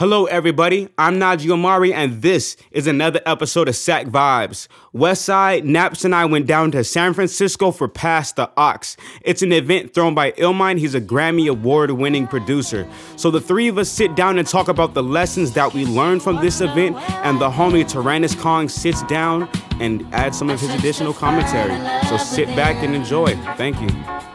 Hello, everybody. I'm Najee Omari, and this is another episode of Sack Vibes. Westside, Naps, and I went down to San Francisco for Pass the Aux. It's an event thrown by Illmind. He's a Grammy Award winning producer. So the three of us sit down and talk about the lessons that we learned from this event, and the homie Tyrannus Kong sits down and adds some of his additional commentary. So sit back and enjoy. Thank you.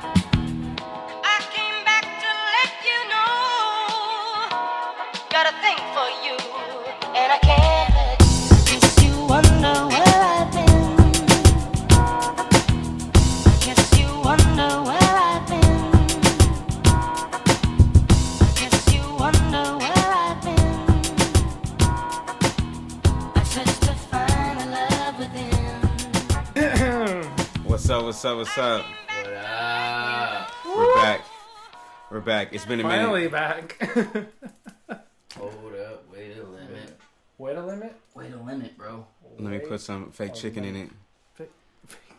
What's up? What's up? What up? We're back. We're back. It's been a minute. Finally back. Hold up, wait a limit. Wait a limit. Wait a limit, bro. Let me put some fake chicken in it. Fake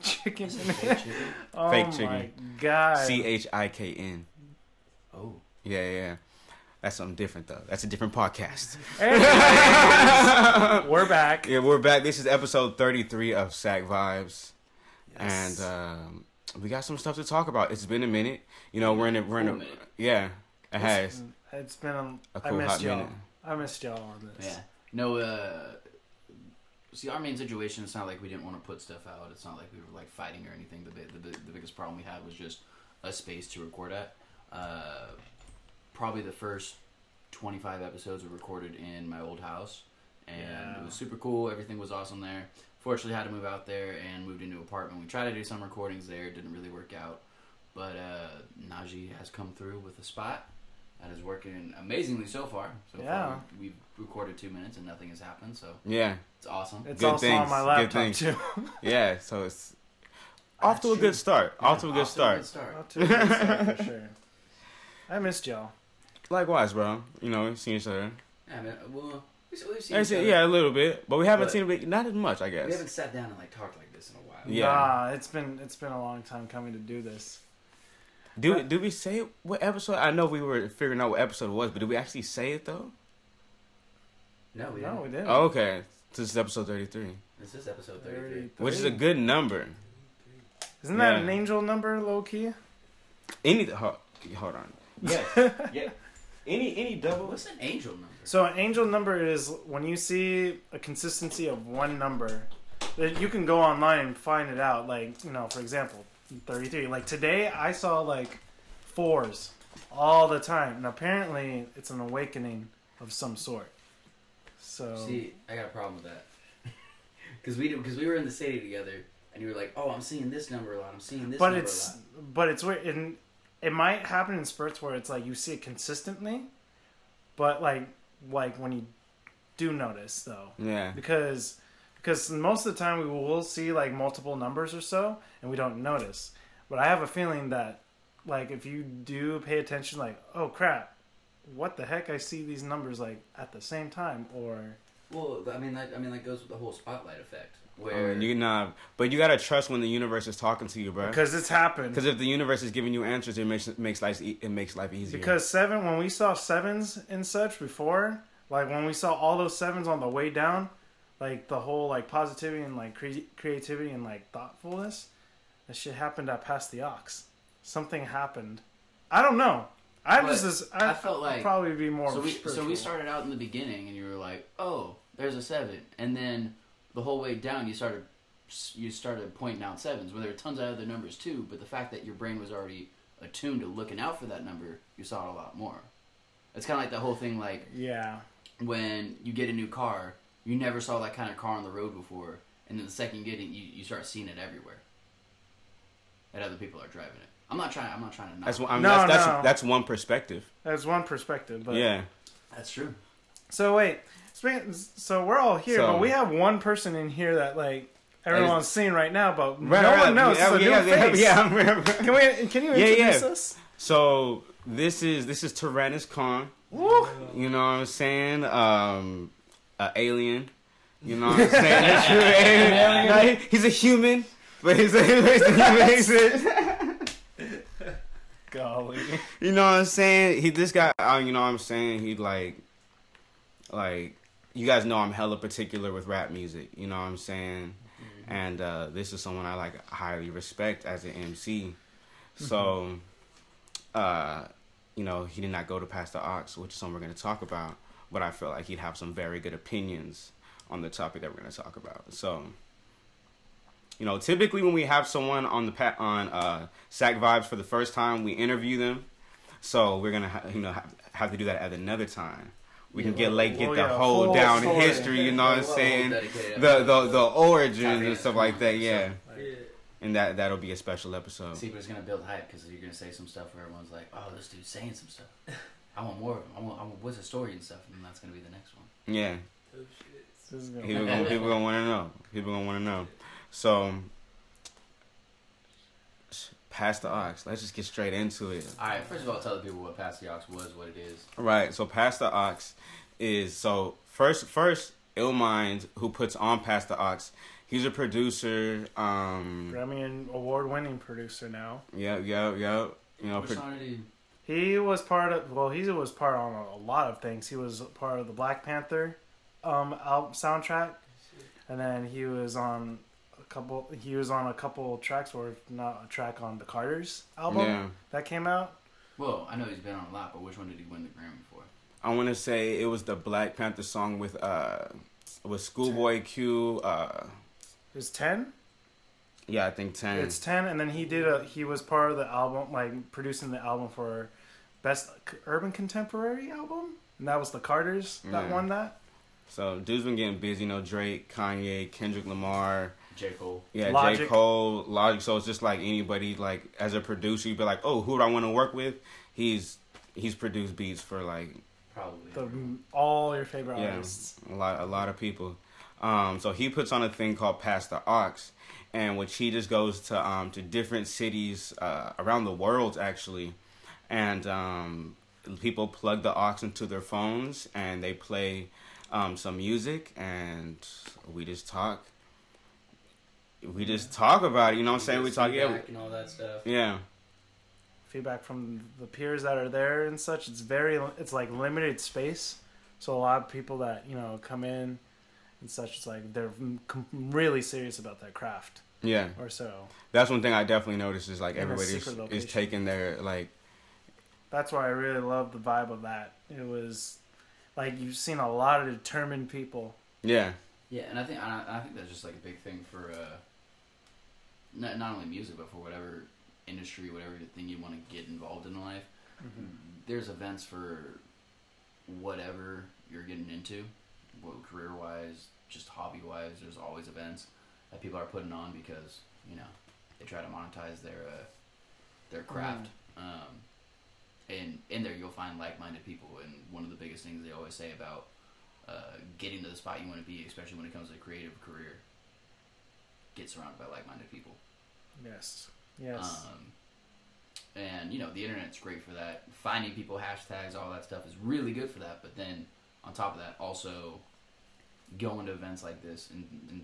chicken. Fake chicken. oh Fake my chicken. god. C H I K N. Oh. Yeah, yeah, yeah. That's something different though. That's a different podcast. Anyways, we're back. Yeah, we're back. This is episode 33 of Sack Vibes, Yes. and um, we got some stuff to talk about. It's been a minute. You know, we're in a we're in Cool a minute. yeah. It has. It's been. A, A I cool missed hot y'all. minute. I missed y'all on this. Yeah. No, uh. See, our main situation, it's not like we didn't want to put stuff out. It's not like we were, like, fighting or anything. The, the, the biggest problem we had was just a space to record at. Uh, probably the first 25 episodes were recorded in my old house. And Yeah. it was super cool. Everything was awesome there. Fortunately, had to move out there and moved into an apartment. We tried to do some recordings there. Didn't really work out. But uh, Najee has come through with a spot that is working amazingly so far. So Yeah. far, we've recorded two minutes and nothing has happened. So Yeah, it's awesome. It's Good also things, on my good laptop too. yeah. So it's off to a good true. start. Off to a good start. Not too bad, for sure. I missed y'all. Likewise, bro. You know, we've seen each other. Yeah, man. Well, we've, we've seen I each said, yeah, a little bit, but we haven't But- seen it. Not as much, I guess. We haven't sat down and like talked like this in a while. Yeah. Nah, it's been it's been a long time coming to do this. Do do we say what episode? I know we were figuring out what episode it was, but did we actually say it though? No, we didn't. we didn't. Oh, okay. This is episode 33, This is episode 33. 33. which is a good number. Isn't that Yeah. an angel number, low key? Any hold, hold on. Yes. yeah. Any any double. What's an angel number? So an angel number is when you see a consistency of one number, that you can go online and find it out. Like you know, for example, thirty-three. Like today, I saw like fours all the time, and apparently it's an awakening of some sort. So See, I got a problem with that. Because we because we were in the city together, and you were like, "Oh, I'm seeing this number a lot. I'm seeing this but number it's a lot." but it's weird. And it might happen in spurts where it's like you see it consistently, but like like when you do notice though. Yeah. because because most of the time we will see like multiple numbers or so and we don't notice but i have a feeling that like if you do pay attention like oh crap what the heck i see these numbers like at the same time or Well, I mean, that, I mean, that goes with the whole spotlight effect, I where mean, you nah, but you gotta trust when the universe is talking to you, bro. because it's happened Because if the universe is giving you answers, it makes it makes life e- it makes life easier. because seven when we saw sevens and such before like when we saw all those sevens on the way down like the whole like positivity and like cre- creativity and like thoughtfulness that shit happened at Pass the Aux something happened i don't know i'm But just as I, I felt like- I'd probably be more so we so we started out in the beginning, and you were like, "Oh, there's a seven. and then the whole way down, you started you started pointing out sevens. Where there were tons of other numbers too, but the fact that your brain was already attuned to looking out for that number, you saw it a lot more. It's kind of like the whole thing, like yeah when you get a new car, you never saw that kind of car on the road before, and then the second you get it, you, you start seeing it everywhere. That other people are driving it. I'm not trying. I'm not trying to. Knock that's one- I mean, No, that's, that's no. that's one perspective. that's one perspective but yeah. That's true. so wait speaking- so we're all here So- but we have one person in here that like everyone's seeing right now but Right, no right, one knows Yeah, a yeah, new yeah, face. yeah, can we can you introduce yeah. us So this is this is Tyrannus Khan. Woo. You know what I'm saying? Um, a alien. You know what I'm saying? That's true. Alien. No, he- he's a human, but he's a, he's a human. Golly you know what I'm saying? He this guy. Uh, you know what I'm saying? He like like you guys know I'm hella particular with rap music. You know what I'm saying? And uh, this is someone I like highly respect as an MC. So, uh, you know, he did not go to Pass the Aux, which is something we're going to talk about. But I feel like he'd have some very good opinions on the topic that we're going to talk about. So, you know, typically when we have someone on the on uh, Sack Vibes for the first time, we interview them. So we're gonna ha- you know have, have to do that at another time. We can get like get well, the yeah, whole down story. history, you know what I'm saying? The the the origins and stuff like that, yeah. Yeah. And that that'll be a special episode. See, but it's gonna build hype because you're gonna say some stuff where everyone's like, "Oh, this dude's saying some stuff. I want more of him. I want, I want what's the story and stuff." And that's gonna be the next one. Yeah. Oh shit. This is gonna People gonna people gonna want to know. People gonna want to know. So, Pass the Aux. Let's just get straight into it. All right. First of all, tell the people what Pass the Aux was, what it is. Right. So, Pass the Aux is so first first Illmind who puts on Pass the Aux. He's a producer. Um. Grammy award winning producer now. Yeah. Yeah. Yeah. You know. Which Pro- he? He was part of well, he was part on a, a lot of things. He was part of the Black Panther um album soundtrack, and then he was on a couple. He was on a couple tracks, or not a track on the Carter's album yeah. that came out. Well, I know he's been on a lot, but which one did he win the Grammy for? I want to say it was the Black Panther song with uh with Schoolboy Q. Uh. It was ten. Yeah, I think ten. It's ten, and then he did a. He was part of the album, like producing the album for best urban contemporary album, and that was the Carters that Yeah. won that. So dude's been getting busy, you know, Drake, Kanye, Kendrick Lamar, J Cole. yeah, J. Cole, Logic. So it's just like anybody like as a producer, you'd be like, Oh, who do I want to work with? He's he's produced beats for like Probably. The all your favorite yeah, artists. a lot a lot of people. Um so he puts on a thing called Pass the Aux and which he just goes to um to different cities uh around the world actually. And um people plug the aux into their phones and they play um, some music and we just talk. We just talk about it, you know what I'm saying? We talk, yeah, Feedback and all that stuff. yeah, feedback from the peers that are there and such. It's very, it's like limited space. So a lot of people that you know come in and such, it's like they're com- really serious about their craft yeah. or so. That's one thing I definitely noticed is like everybody a everybody's secret is taking their like, That's why I really love the vibe of that. It was like you've seen a lot of determined people. yeah, Yeah, and I think I, I think that's just like a big thing for uh, not not only music but for whatever industry, whatever thing you want to get involved in life. There's events for whatever you're getting into, career wise, just hobby wise. There's always events that people are putting on because you know they try to monetize their uh, their craft. Um, and in there you'll find like-minded people, and one of the biggest things they always say about uh, getting to the spot you want to be, especially when it comes to a creative career, get surrounded by like-minded people. Yes. Yes. Um, and you know the internet's great for that. Finding people, hashtags, all that stuff is really good for that. But then on top of that, also going to events like this and, and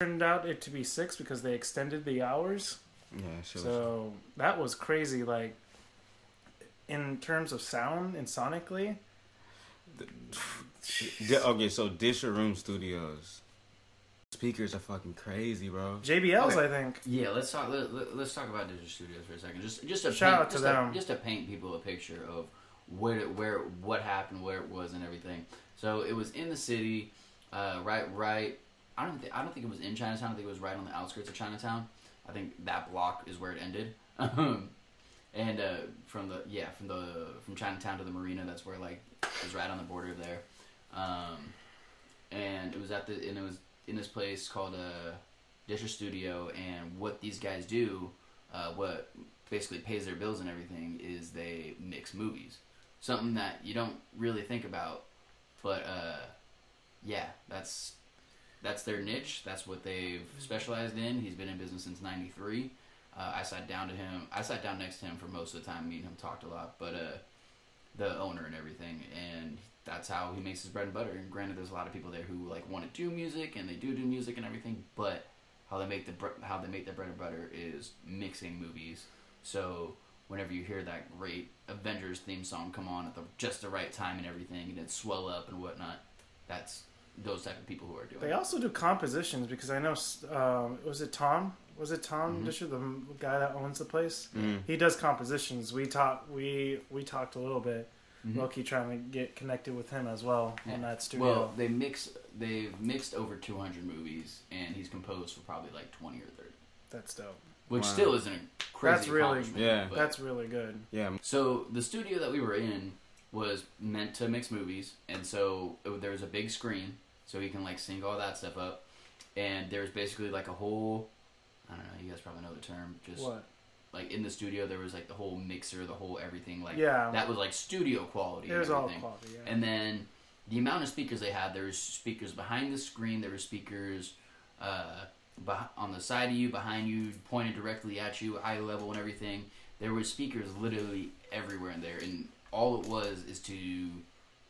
Turned out it to be six because they extended the hours. yeah. Sure. So that was crazy. Like in terms of sound and sonically, Di- okay, so Disher Room Studios speakers are fucking crazy, bro. JBL's Okay. I think. yeah, let's talk. Let, let, let's talk about Digital Studios for a second. Just just to Shout paint, out to just them. just to paint people a picture of where where what happened, where it was, and everything. So it was in the city, uh, right right. I don't think I don't think it was in Chinatown. I think it was right on the outskirts of Chinatown. I think that block is where it ended. And uh, from the yeah from the from Chinatown to the marina, that's where like it was right on the border there. Um, and it was at the and it was in this place called uh, Disher Studio. And what these guys do, uh, what basically pays their bills and everything, is they mix movies. Something that you don't really think about, but uh, yeah, that's that's their niche. That's what they've specialized in. He's been in business since '93. Uh, I sat down to him. I sat down next to him for most of the time. Me and him talked a lot, but uh, the owner and everything, and that's how he makes his bread and butter. And granted, there's a lot of people there who like want to do music, and they do do music and everything, but how they make the bre- how they make their bread and butter is mixing movies. So whenever you hear that great Avengers theme song come on at the just the right time and everything, and it swell up and whatnot. That's those type of people who are doing. They it. also do compositions because I know um, was it Tom? Was it Tom Mm-hmm. Disher, the guy that owns the place? He does compositions. We talked. We we talked a little bit. Loki trying to get connected with him as well Mm-hmm. Yeah. on that studio. Well, they mix. They've mixed over 200 movies, and he's composed for probably like 20 or 30, That's dope. which Wow. still isn't a crazy That's really- Yeah. but- That's really good. Yeah. So the studio that we were in was meant to mix movies, and so it, there was a big screen, so he can like sync all that stuff up. And there's basically like a whole, I don't know, you guys probably know the term, just What? like in the studio there was like the whole mixer, the whole everything, like Yeah. that was like studio quality. It was all quality. Yeah. And then the amount of speakers they had, there was speakers behind the screen, there were speakers uh, beh- on the side of you, behind you, pointed directly at you, eye level and everything. There were speakers literally everywhere in there, and all it was is to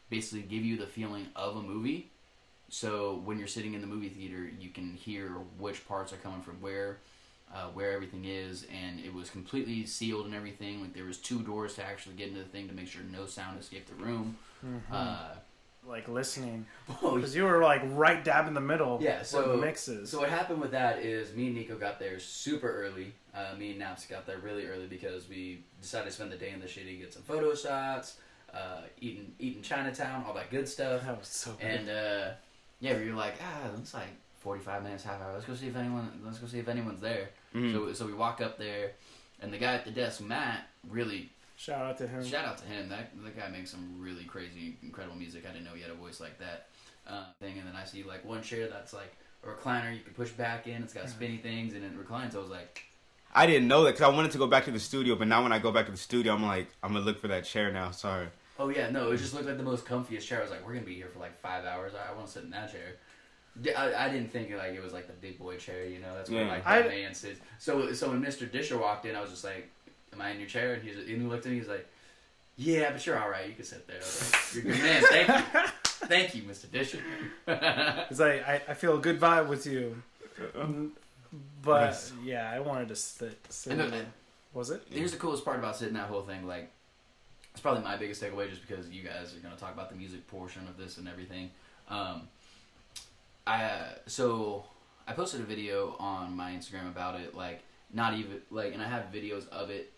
basically give you the feeling of a movie. So when you're sitting in the movie theater, you can hear which parts are coming from where, uh, where everything is, and it was completely sealed and everything. Like there was two doors to actually get into the thing to make sure no sound escaped the room. Uh, like listening oh, because you were like right dab in the middle. yeah, so mixes. So what happened with that is me and Nico got there super early. Uh, me and Naps got there really early because we decided to spend the day in the shitty, get some photo shots, uh, eating eating Chinatown, all that good stuff. that was so good. And uh, yeah, we were like, ah, it looks like forty five minutes, half hour. Let's go see if anyone. Let's go see if anyone's there. Mhm. So so we walk up there, and the guy at the desk, Matt, really Shout out to him. Shout out to him. That that guy makes some really crazy, incredible music. I didn't know he had a voice like that. Uh, thing, and then I see like one chair that's like a recliner you can push back in. It's got spinny things and it reclines. I was like, I didn't know that because I wanted to go back to the studio, but now when I go back to the studio, I'm like, I'm gonna look for that chair now. Sorry. oh yeah, no, it just looked like the most comfiest chair. I was like, we're gonna be here for like five hours. I, I want to sit in that chair. D- I, I didn't think like it was like the big boy chair, you know. That's where Yeah. like I- the man sits. So so when Mr. Disher walked in, I was just like, "Am I in your chair?" And he's and he looked at me. He's like, "Yeah, but you're all right. You can sit there." Like, "You're a good man. Thank you, thank you, Mr. Disher." It's like I, I feel a good vibe with you. But Nice. yeah, I wanted to sit. sit And in the- Was it? Here's the coolest part about sitting that whole thing. Like, it's probably my biggest takeaway, just because you guys are going to talk about the music portion of this and everything. Um, I uh, so I posted a video on my Instagram about it. Like, not even like, and I have videos of it.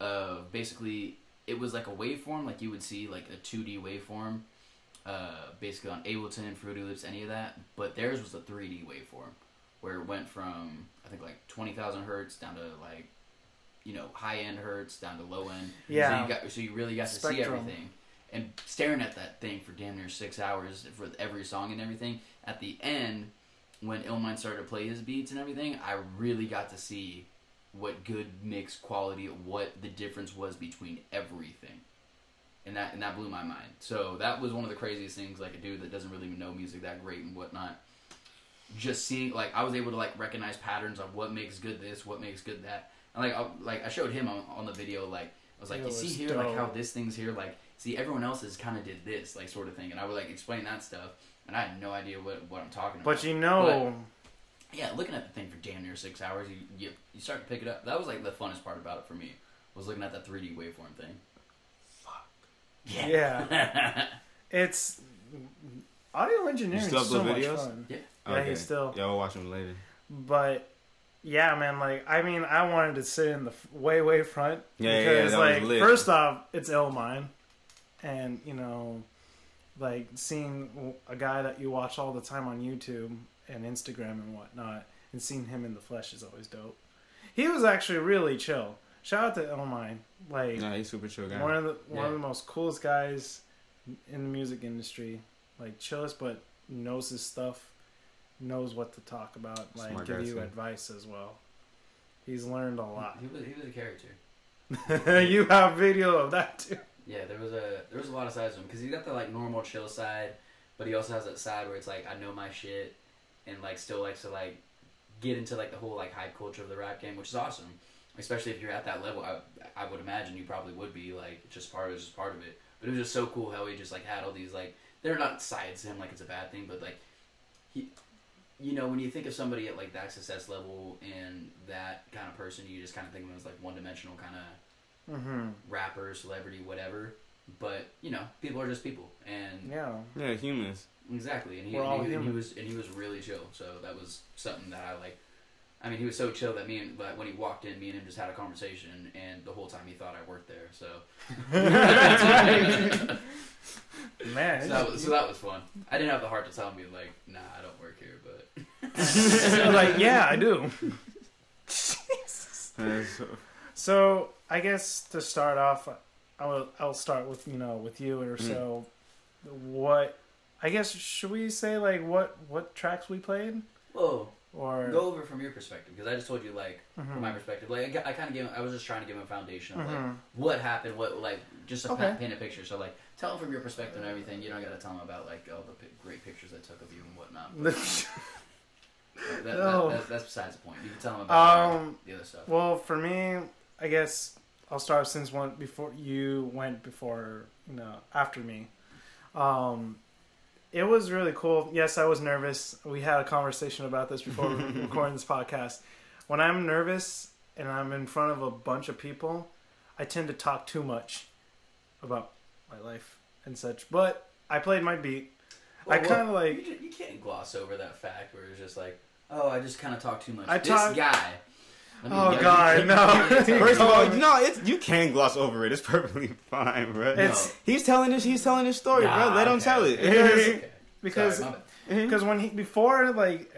Of basically, it was like a waveform, like you would see like a 2D waveform. Uh, basically on Ableton, Fruity Loops, any of that. But theirs was a 3D waveform, where it went from I think like 20,000 hertz down to like you know high end hertz down to low end. Yeah. So you got so you really got to see everything. And staring at that thing for damn near six hours for every song and everything. At the end, when Illmind started to play his beats and everything, I really got to see what good mix quality, what the difference was between everything. And that and that blew my mind. So that was one of the craziest things, like a dude that doesn't really even know music that great and whatnot. Just seeing, like, I was able to like recognize patterns of what makes good this, what makes good that, and like, I, like I showed him on, on the video, like I was like, It you see here, like how this thing's here, like see everyone else has kind of did this, like sort of thing, and I would like explain that stuff, and I had no idea what what I'm talking about. But you know, Yeah, looking at the thing for damn near six hours, you, you you start to pick it up. That was like the funnest part about it for me was looking at that 3D waveform thing. Fuck. Yeah. Yeah. it's audio engineering still is so upload much videos? fun. yeah. Yeah, he's still. Yeah, we'll watch them later. But yeah, man, like I mean, I wanted to sit in the f- way way front Yeah, yeah, yeah, because like first off, it's Illmind, and you know, like seeing a guy that you watch all the time on YouTube and Instagram and whatnot, and seeing him in the flesh is always dope. He was actually really chill. Shout out to Illmind, like Yeah, he's super chill guy. one of the one of the most coolest guys in the music industry. Like chillest, but knows his stuff, knows what to talk about, like Smart give guy, you too. advice as well. He's learned a lot. He was he was a character. you have video of that too. Yeah, there was a there was a lot of sides to him because he got the like normal chill side, but he also has that side where it's like I know my shit, and like still likes to like get into like the whole like hype culture of the rap game, which is awesome. Especially if you're at that level, I, I would imagine you probably would be like just part of just part of it. But it was just so cool how he just like had all these like they're not sides to him like it's a bad thing, but like he, you know, when you think of somebody at like that success level and that kind of person, you just kind of think of them as like one dimensional kind of Mm-hmm. rapper, celebrity, whatever. But you know, people are just people, and Yeah. Yeah, humans. exactly. And he, We're all he, and he was and he was really chill. So that was something that I like. I mean, he was so chill that me and but when he walked in, me and him just had a conversation, and the whole time he thought I worked there. So, Man, so, that was, so that was fun. I didn't have the heart to tell him, be like, "Nah, I don't work here," but it's like, yeah, I do. So- So I guess to start off, I will I'll start with you know with you or so. What I guess should we say like what what tracks we played whoa. or Go over from your perspective because I just told you like Mhm. from my perspective. Like I, kind of gave. I was just trying to give him a foundation of like Mhm. what happened, what like just to Okay. paint a picture. So like tell him from your perspective and everything. You don't got to tell him about like all the pi- great pictures I took of you and whatnot. But that, that, No. that, that's besides the point. You can tell him about Um, the other stuff. well for me I guess I'll start since one before you went before you know after me. Um, it was really cool. Yes, I was nervous. We had a conversation about this before recording this podcast. When I'm nervous and I'm in front of a bunch of people, I tend to talk too much about my life and such. But I played my beat. I kind of well, like you, you can't gloss over that fact where it's just like, oh, I just kind of talk too much. I this talk- guy. Let me- Oh, you- God, you- no. can't First of all, no, it's you can gloss over it. It's perfectly fine, bro. It's- he's telling this. He's telling this story, bro. Nah, Let him tell it. Okay. because Sorry, because when he before like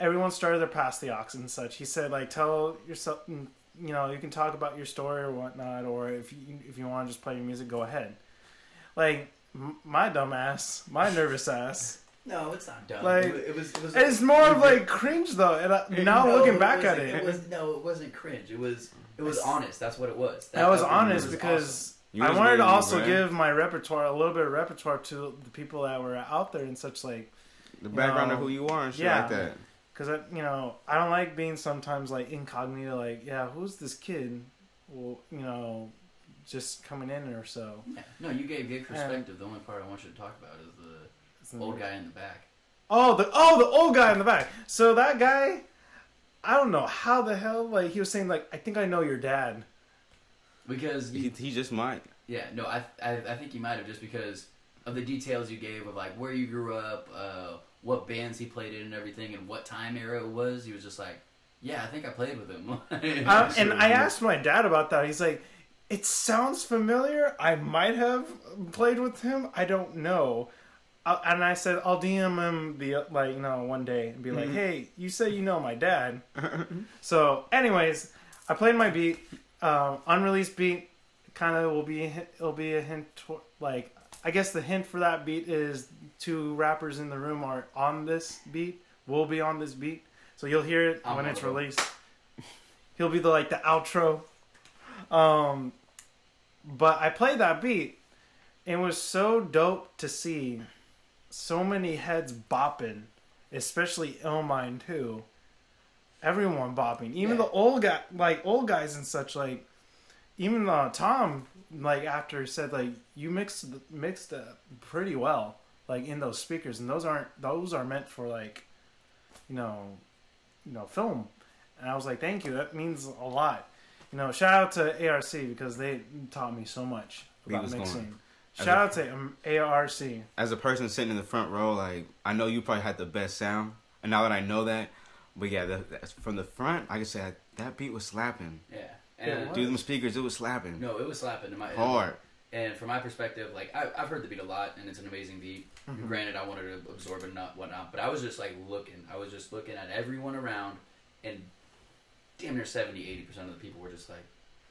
everyone started their Pass the Aux and such he said like tell yourself mm, you know you can talk about your story or whatnot or if you if you want to just play your music go ahead like m- my dumb ass my nervous ass No, it's not dumb. Like, it was. It was. it's more of like cringe though and I, now No, looking it back at it it was no, it wasn't cringe. It was. It was honest. That's what it was. I was honest was because You I wanted to also bro. give my repertoire a little bit of repertoire to the people that were out there and such like The background No. of who you are and shit Yeah. like that. Because I, you know, I don't like being sometimes like incognito. Like, yeah, who's this kid? Well, you know, just coming in or so. Yeah. No, you gave gave perspective. the only part I want you to talk about is the old guy in the back. Oh, the oh the old guy in the back. So that guy, I don't know how the hell like he was saying like I think I know your dad. Because He, he just might. yeah, no, I, I I think you might have just because of the details you gave of like where you grew up, uh, what bands he played in, and everything, and what time era it was. He was just like, yeah, I think I played with him. Uh, and I asked my dad about that. He's like, it sounds familiar. I might have played with him. I don't know. Uh, and I said I'll DM him the like you know one day and be like, hey, you say you know my dad. so, anyways, I played my beat, um, unreleased beat. Kind of will be it'll be a hint to, like I guess the hint for that beat is two rappers in the room are on this beat. Will be on this beat, so you'll hear it I'm when it's them. released. He'll be the like the outro. Um, but I played that beat. It was so dope to see so many heads bopping, especially Illmind too. Everyone bopping, even Yeah. the old guy, like old guys and such. Like even uh, Tom, like after said like you mixed mixed uh, pretty well, like in those speakers, and those aren't those are meant for like, you know, you know film. And I was like, thank you, that means a lot. You know, shout out to ARC because they taught me so much about mixing. going. Mixing. As Shout a- out to um, ARC. As a person sitting in the front row, like I know you probably had the best sound, and now that I know that, but yeah, the, that's from the front, like I can say that, that beat was slapping. yeah, Yeah, and what? Through them speakers, it was slapping no, it was slapping in my hard. And from my perspective, like I, I've heard the beat a lot, and it's an amazing beat. Mm-hmm. Granted, I wanted to absorb it and not whatnot, but I was just like looking. I was just looking at everyone around, and damn near 70 80 percent of the people were just like,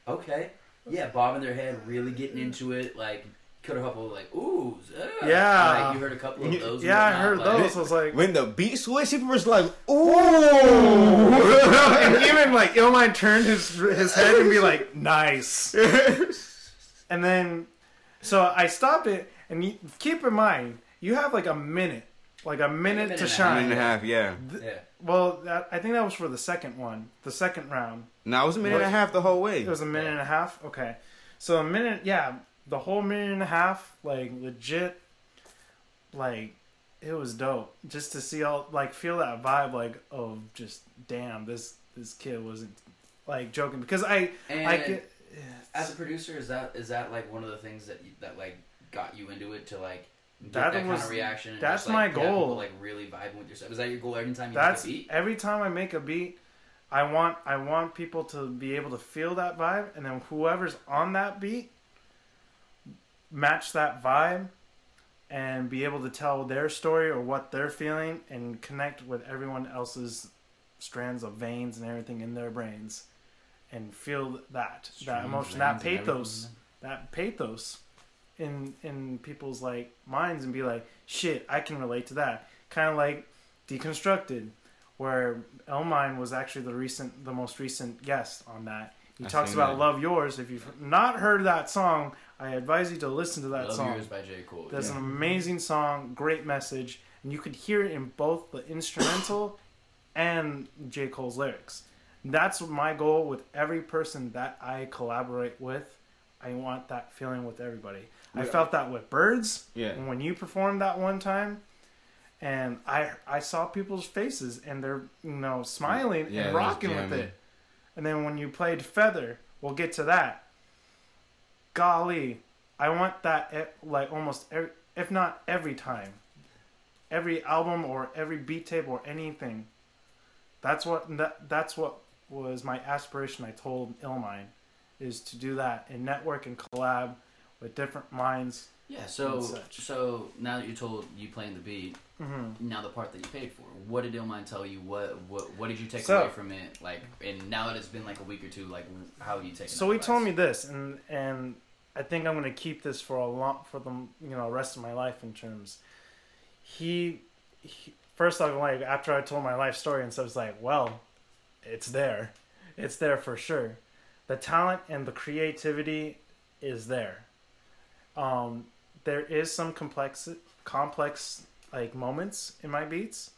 okay, yeah, bobbing their head, really getting into it. Like, could have couple like ooh, uh, Yeah. Like you heard a couple of those. Yeah, I heard like- those. I was like, When the beat switched, people was like, "Ooh!" and even like Illmind turned his his head and be like, "Nice." And then, so I stopped it, and you, keep in mind, you have like a minute, like a minute minute to and a Minute and a half, yeah. Yeah. Well, that, I think that was for the second one, the second round. No, it was a minute and a half the whole way. It was a minute and a half. Okay, so a minute, yeah, the whole minute and a half, like legit, like it was dope just to see all like feel that vibe, like oh, just damn, this this kid wasn't like joking because I I get As a producer, is that is that like one of the things that you, that like got you into it to like get That that, kind of reaction? and that's just, like, my have people, goal. like really vibing with yourself. Is that your goal every time you That's make a beat? every time I make a beat, I want I want people to be able to feel that vibe, and then whoever's on that beat match that vibe, and be able to tell their story or what they're feeling, and connect with everyone else's strands of veins and everything in their brains, and feel that that emotion, that pathos, that pathos in in people's like minds and be like shit i can relate to that. Kind of like deconstructed where Illmind was actually the recent the most recent guest on that he I talks about that. love yours. If you've not heard that song i advise you to listen to that Love song. Yours by J. Cole. that's yeah. an amazing song great message and you could hear it in both the instrumental and j. Cole's lyrics. That's my goal with every person that i collaborate with. I want that feeling with everybody. I felt that with birds Yeah. when you performed that one time and i i saw people's faces and they're you know smiling Yeah, and rocking with it and then when you played feather we'll get to that. Golly i want that e- like almost every, if not every time. Every album or every beat tape or anything. That's what that, that's what was my aspiration i told illmind is to do that and network and collab with different minds Yeah, so so now that you told you playing the beat, mm-hmm. now the part that you paid for, what did Illmind tell you? What what what did you take So- away from it? Like, and now that it's been like a week or two, like how have you taken? So he told me this, and and I think I'm gonna keep this for a long for the you know rest of my life in terms. He, he first off, like after I told my life story and stuff, it's like, well, it's there, it's there for sure. The talent and the creativity is there. Um, there is some complex complex like moments in my beats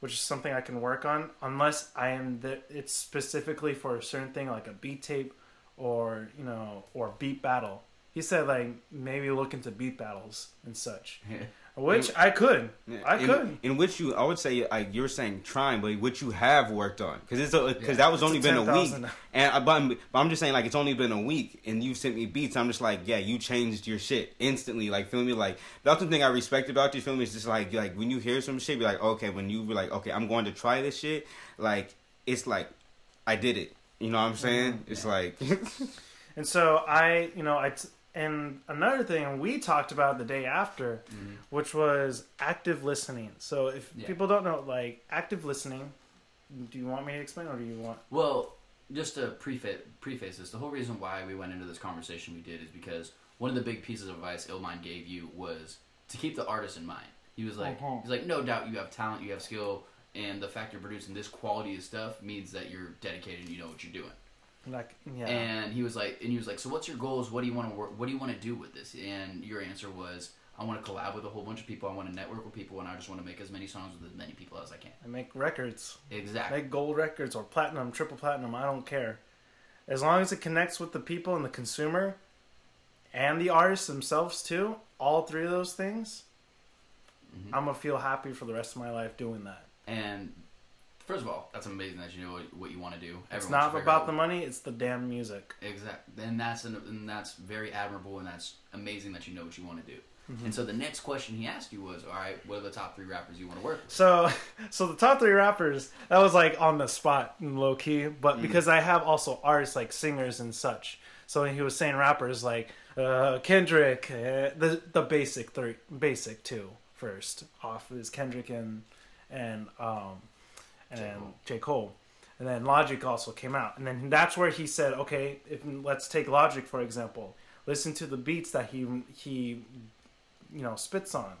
which is something I can work on unless I am the it's specifically for a certain thing like a beat tape or you know or beat battle. He said like maybe look into beat battles and such, which I could. I in, could. In which you, I would say, like you're saying, trying, but which you have worked on, because it's because Yeah. that was only a been a week, 10,000. and I, but, I'm, but I'm just saying, like it's only been a week, and you sent me beats. I'm just like, yeah, you changed your shit instantly. Like, feel me? Like that's the thing I respect about you. Feel me? It's just like, like when you hear some shit, be like, okay, when you be like, okay, I'm going to try this shit. Like, it's like, I did it. You know what I'm saying? Mm-hmm. It's like, And so I, you know, I t- and another thing we talked about the day after, which was active listening. So if Yeah. people don't know, like active listening, do you want me to explain or do you want? Well, just to preface, preface this, the whole reason why we went into this conversation we did is because one of the big pieces of advice Illmind gave you was to keep the artist in mind. He was like, Mhm. he's like, no doubt you have talent, you have skill, and the fact you're producing this quality of stuff means that you're dedicated and you know what you're doing. Like, yeah. And he was like, and he was like, so what's your goals? What do you want to work? What do you want to do with this? And your answer was, I want to collab with a whole bunch of people. I want to network with people, and I just want to make as many songs with as many people as I can. I make records. Exactly. make gold records or platinum, triple platinum, I don't care. As long as it connects with the people and the consumer and the artists themselves too, all three of those things, Mhm. I'm gonna feel happy for the rest of my life doing that. And first of all, that's amazing that you know what, what you want to do. It's Everyone not should figure about out- the money, it's the damn music. Exactly, and that's an, and that's very admirable, and that's amazing that you know what you want to do. Mm-hmm. And so the next question he asked you was, "All right, what are the top three rappers you want to work with?" So, so the top three rappers that was like on the spot, low key. But because I have also artists like singers and such, so he was saying rappers like uh, Kendrick, uh, the the basic three, basic two first off is Kendrick and and um and J. Cole. J Cole, and then Logic also came out, and then that's where he said, okay, if let's take Logic for example, listen to the beats that he he you know spits on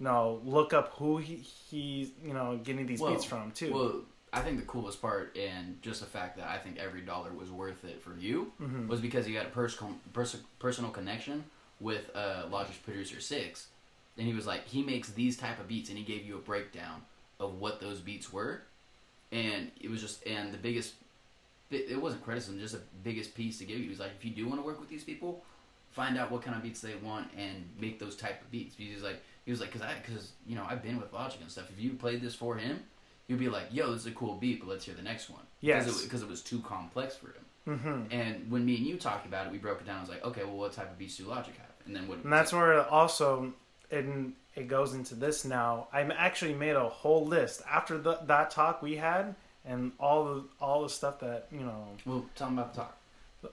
you know, look up who he, he you know, getting these Well, beats from too. Well, I think the coolest part, and just the fact that I think every dollar was worth it for you, Mhm. was because you had a personal pers- personal connection with uh, Logic's producer 6ix, and he was like, he makes these type of beats, and he gave you a breakdown of what those beats were, and it was just, and the biggest, it it wasn't criticism, just the biggest piece to give you. He was like, if you do want to work with these people, find out what kind of beats they want and make those type of beats. He was like, he was like, cause I, cause you know, I've been with Logic and stuff. If you played this for him, you'd be like, yo, this is a cool beat, but let's hear the next one. Yes. Because it, it was too complex for him. Mm-hmm. And when me and you talked about it, we broke it down. I was like, okay, well, what type of beats do Logic have? And then what? And that's where also it, it goes into this now. I actually made a whole list after the, that talk we had and all the all the stuff that you know. Well, tell them about the talk.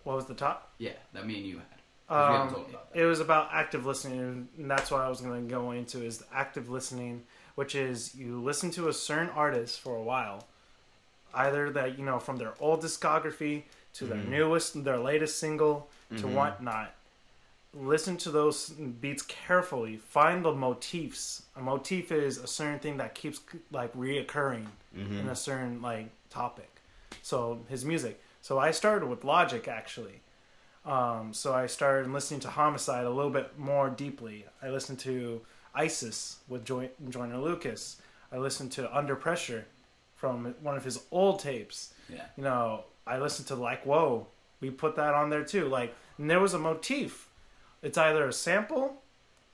What was the talk? Yeah, that me and you had. we haven't Um, it was about active listening, and that's what I was going to go into is active listening, which is you listen to a certain artist for a while, either that you know from their old discography to their newest, their latest single to whatnot. Listen to those beats carefully. Find the motifs. A motif is a certain thing that keeps like reoccurring in a certain like topic. So his music. So I started with Logic actually. Um, so I started listening to Homicide a little bit more deeply. I listened to ISIS with Joy- Joyner Lucas. I listened to Under Pressure from one of his old tapes. Yeah. You know, I listened to Like Whoa. We put that on there too. Like, and there was a motif. It's either a sample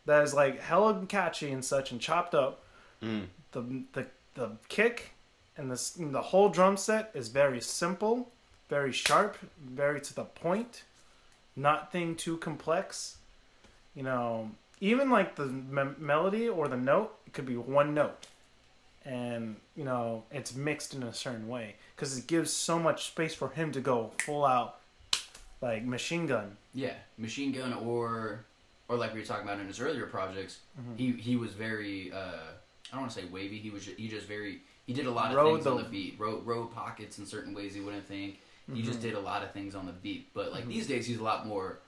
that is like hella catchy and such and chopped up. Mm. The the the kick and the the whole drum set is very simple, very sharp, very to the point nothing too complex. You know, even like the me- melody or the note, it could be one note, and you know it's mixed in a certain way because it gives so much space for him to go full out, like machine gun. Yeah, Machine Gun or or like we were talking about in his earlier projects, Mm-hmm. he he was very uh, I don't want to say wavy. He was ju- he just very he did a lot of Rode things on the- the beat. Wrote wrote pockets in certain ways you wouldn't think. He Mm-hmm. just did a lot of things on the beat. But like these days, he's a lot more.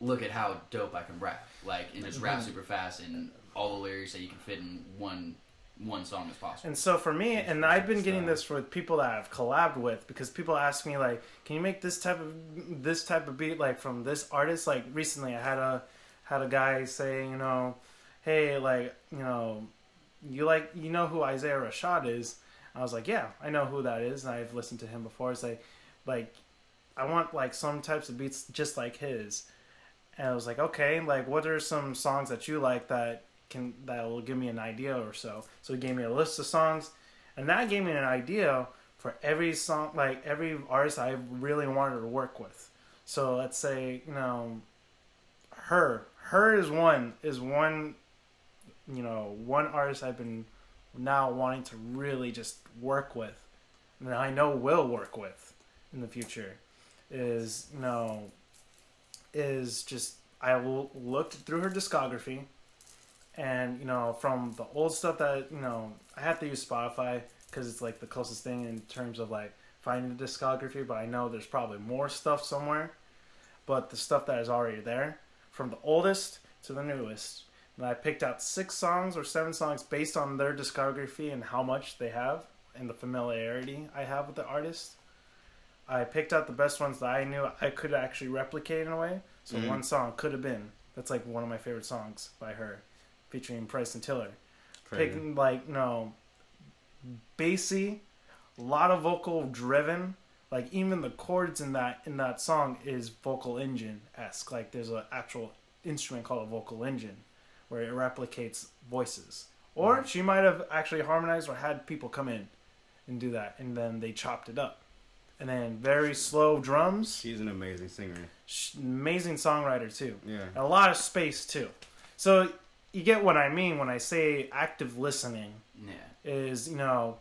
Look at how dope I can rap, like and just Mm-hmm. rap super fast and all the lyrics that you can fit in one one song as possible. And so for me, and I've been getting this with people that I've collabed with because people ask me like, "Can you make this type of this type of beat like from this artist?" Like recently, I had a had a guy say, you know, "Hey, like you know, you like you know who Isaiah Rashad is?" I was like, "Yeah, I know who that is, and I've listened to him before." It's like, like I want like some types of beats just like his. And I was like, okay, like what are some songs that you like that can that will give me an idea or so? So he gave me a list of songs, and that gave me an idea for every song, like every artist I really wanted to work with. So let's say you know, her, her is one is one, you know, one artist I've been now wanting to really just work with, and I know will work with in the future, is you know is just I looked through her discography, and you know from the old stuff that you know I have to use Spotify because it's like the closest thing in terms of like finding the discography. But I know there's probably more stuff somewhere. But the stuff that is already there, from the oldest to the newest, and I picked out six songs or seven songs based on their discography and how much they have and the familiarity I have with the artist. I picked out the best ones that I knew I could actually replicate in a way. So mm-hmm. one song could have been that's like one of my favorite songs by her, featuring Bryson Tiller. Picking like no, bassy, a lot of vocal driven. Like even the chords in that in that song is vocal engine esque. Like there's an actual instrument called a vocal engine, where it replicates voices. Or mm-hmm. she might have actually harmonized or had people come in and do that, and then they chopped it up. And then very slow drums. She's an amazing singer. Sh- Amazing songwriter too. Yeah. And a lot of space too. So you get what I mean when I say active listening yeah, is, you know,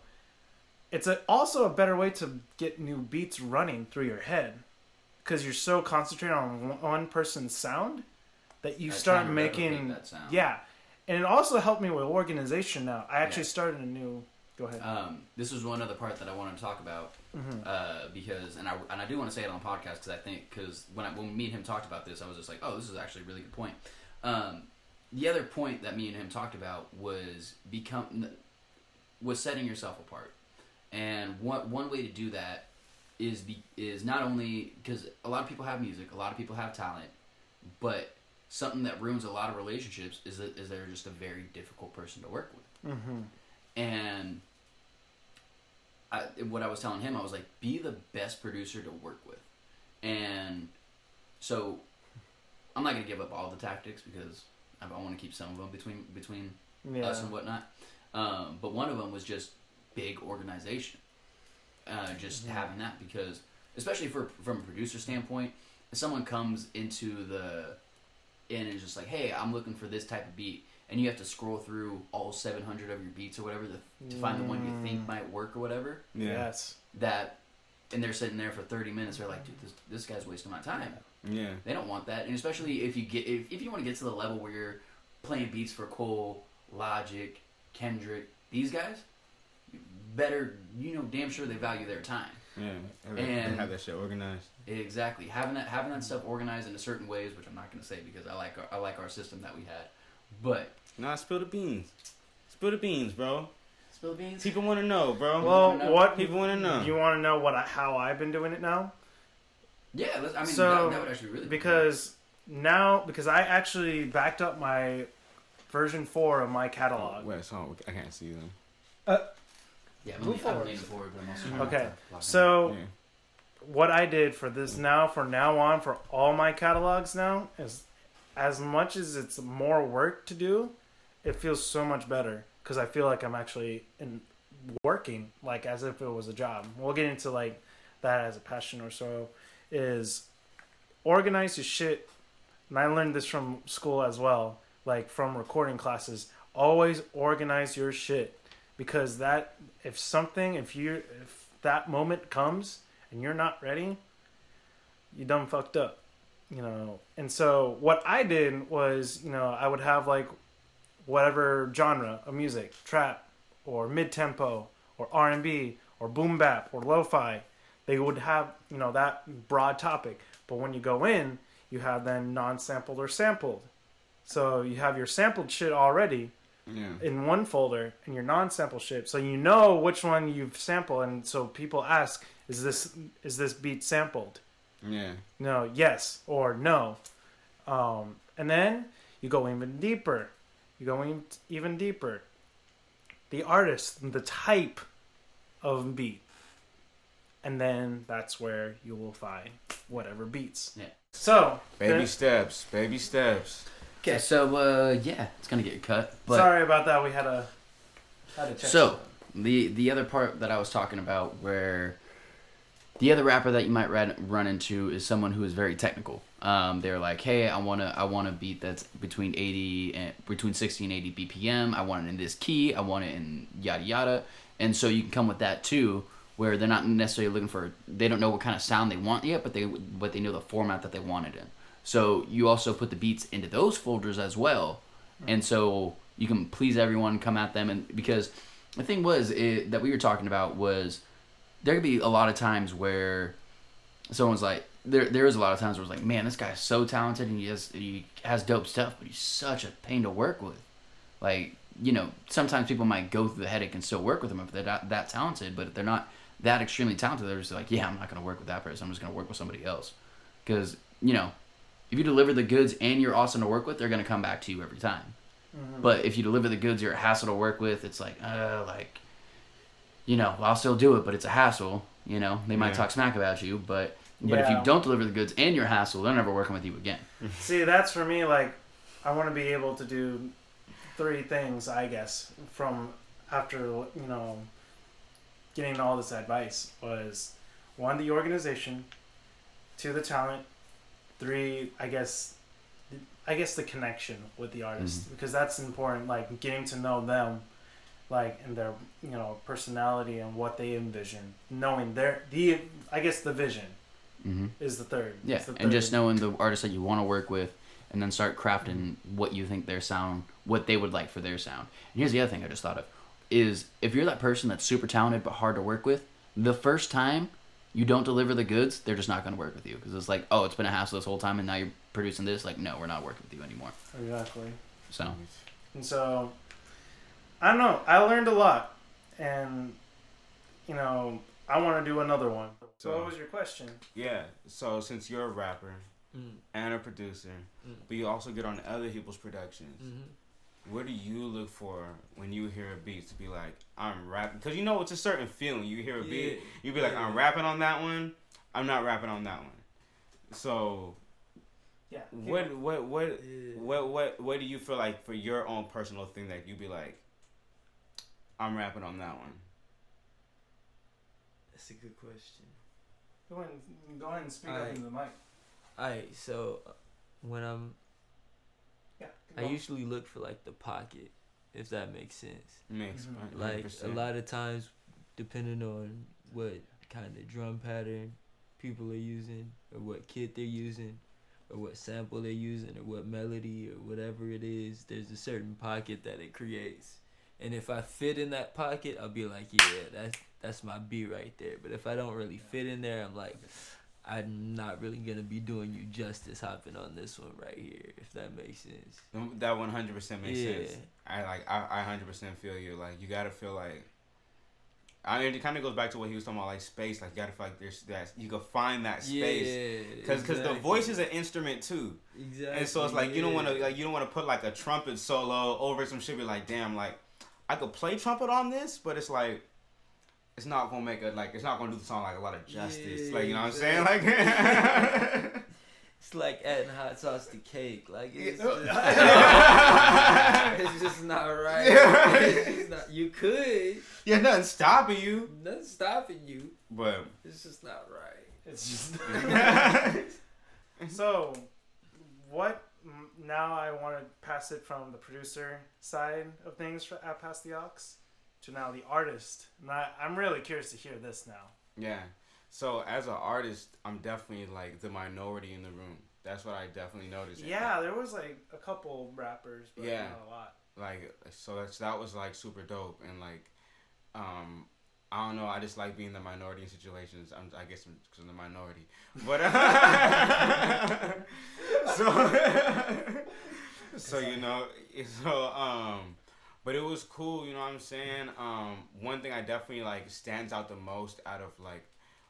it's a, also a better way to get new beats running through your head because you're so concentrated on one- person's sound that you Uh, start trying to replicate making that sound. yeah. And it also helped me with organization now. I actually Yeah. started a new go ahead. Um, this was one other part that I wanted to talk about Mm-hmm. uh, because, and I and I do want to say it on podcast because I think because when I, when me and him talked about this, I was just like, oh, this is actually a really good point. Um, the other point that me and him talked about was become was setting yourself apart, and one one way to do that is be, is not only because a lot of people have music, a lot of people have talent, but something that ruins a lot of relationships is that is they're just a very difficult person to work with, mm-hmm. and I, what I was telling him, I was like, be the best producer to work with. And so I'm not going to give up all the tactics because I, I want to keep some of them between between Yeah. us and whatnot. Um, but one of them was just big organization. Uh, just having that because especially for from a producer standpoint, if someone comes into the in and is just like, hey, I'm looking for this type of beat, and you have to scroll through all 700 of your beats or whatever to, to find the one you think might work or whatever. Yeah. Yes. That and they're sitting there for 30 minutes. They're like, dude, this this guy's wasting my time. Yeah. They don't want that, and especially if you get if, if you want to get to the level where you're playing beats for Cole, Logic, Kendrick, these guys, better you know damn sure they value their time. Yeah. And, And- have that shit organized. Exactly, having that having that stuff organized in a certain ways, which I'm not going to say because I like our, I like our system that we had, but Nah, spill the beans. Spill the beans, bro. spill the beans. People want to know, bro. Well, know. what people want to know. you want to know? What I, how I've been doing it now? Yeah, let's, I mean So, that, that would actually really be because now because I actually backed up my version four of my catalog. Wait, so I can't see them. cool. yeah, I'm, move leaning- I'm forward. leaning forward, but I'm also Okay, so Yeah. what I did for this mm. now, for now on, for all my catalogs now, is as much as it's more work to do, it feels so much better because I feel like I'm actually in working like as if it was a job. We'll get into like that as a passion or so. Is organize your shit, and I learned this from school as well, like from recording classes. Always organize your shit because that if something if you if that moment comes and you're not ready, you done fucked up. You know. And so what I did was, you know, I would have like whatever genre of music, trap or mid tempo or R and B or boom bap or lo-fi. They would have, you know, that broad topic. But when you go in, you have then non-sampled or sampled. So you have your sampled shit already, Yeah. in one folder and your non-sample shit so you know which one you've sampled and so people ask is this is this beat sampled Yeah. no yes or no um, and then you go even deeper you go even deeper the artist the type of beat and then that's where you will find whatever beats Yeah. so Baby there- steps. Baby steps. Okay, so uh, yeah, it's gonna get cut. But sorry about that we had a had to check So something. the the other part that I was talking about, where the other rapper that you might run, run into is someone who is very technical. Um, they're like, hey, I wanna I want a beat that's between eighty and between sixty and eighty BPM. I want it in this key. I want it in yada yada. And so you can come with that too, where they're not necessarily looking for they don't know what kind of sound they want yet, but they but they know the format that they want it in. So you also put the beats into those folders as well, and so you can please everyone, come at them, and because the thing was it, that we were talking about was there could be a lot of times where someone's like there there is a lot of times where it's like man this guy's so talented and he has he has dope stuff but he's such a pain to work with. Like you know sometimes people might go through the headache and still work with him if they're not that talented but if they're not that extremely talented they're just like yeah i'm not going to work with that person i'm just going to work with somebody else because you know if you deliver the goods and you're awesome to work with they're going to come back to you every time but if you deliver the goods you're a hassle to work with it's like uh like you know i'll still do it but it's a hassle you know they might Yeah. talk smack about you but but if you don't deliver the goods and you're a hassle they're never working with you again See, that's for me. Like, I want to be able to do three things. I guess from after you know getting all this advice was one the organization, two the talent, three I guess I guess the connection with the artist because that's important. Like getting to know them, like and their you know personality and what they envision, knowing their the I guess the vision mm-hmm. is the third. yeah the and just knowing the artist that you want to work with and then start crafting what you think their sound what they would like for their sound and here's the other thing i just thought of is if you're that person that's super talented but hard to work with the first time you don't deliver the goods they're just not going to work with you because it's like oh it's been a hassle this whole time and now you're producing this like no we're not working with you anymore exactly. so And so, I don't know. I learned a lot, and you know, I want to do another one. So, So- what was your question? Yeah. So since you're a rapper Mm. and a producer, Mm. but you also get on other people's productions, Mm-hmm. What do you look for when you hear a beat to be like, I'm rapping? Because you know it's a certain feeling. You hear a beat, Yeah. you be like, I'm rapping on that one. I'm not rapping on that one. So Yeah. what what what Yeah. what what what do you feel like for your own personal thing that you be like, I'm rapping on that one? That's a good question. Go ahead and, go ahead and speak up Alright. into the mic. Alright, so uh, when I'm, Yeah. I usually look for like the pocket, if that makes sense. Makes Mhm. Like a lot of times, depending on what kind of drum pattern people are using, or what kit they're using, or what sample they're using, or what melody, or whatever it is, there's a certain pocket that it creates. And if I fit in that pocket, I'll be like, yeah, that's that's my beat right there. But if I don't really fit in there, I'm like, I'm not really gonna be doing you justice hopping on this one right here, if that makes sense. Mm, that one hundred percent makes Yeah. sense. I like I I hundred percent feel you. Like you gotta feel like. I mean, it kind of goes back to what he was talking about, like space. Like you gotta feel like there's that you can find that space. Yeah, Because the voice is an instrument too, Exactly. and so it's like you don't want to like you don't want to put like a trumpet solo over some shit. Be like, damn, like I could play trumpet on this, but it's like it's not gonna make it like it's not gonna do the song like a lot of justice. Yeah, like you know what I'm saying? Like It's like adding hot sauce to cake. Like it's, just, it's just not right. Yeah. It's just not, you could. yeah, nothing stopping you, Nothing stopping you. but It's just not right. It's just. Not right. so, what? Now I want to pass it from the producer side of things for, at Pass the Aux to now the artist. And I, I'm really curious to hear this now. Yeah. So as an artist, I'm definitely like the minority in the room. That's what I definitely noticed. Yeah, there was like a couple rappers, but Yeah. not a lot. Like so that's that was like super dope and like, um, I don't know. I just like being the minority in situations. I'm I guess because I'm the minority, but so so you know so um. But it was cool, you know what I'm saying? Um, one thing I definitely like stands out the most out of like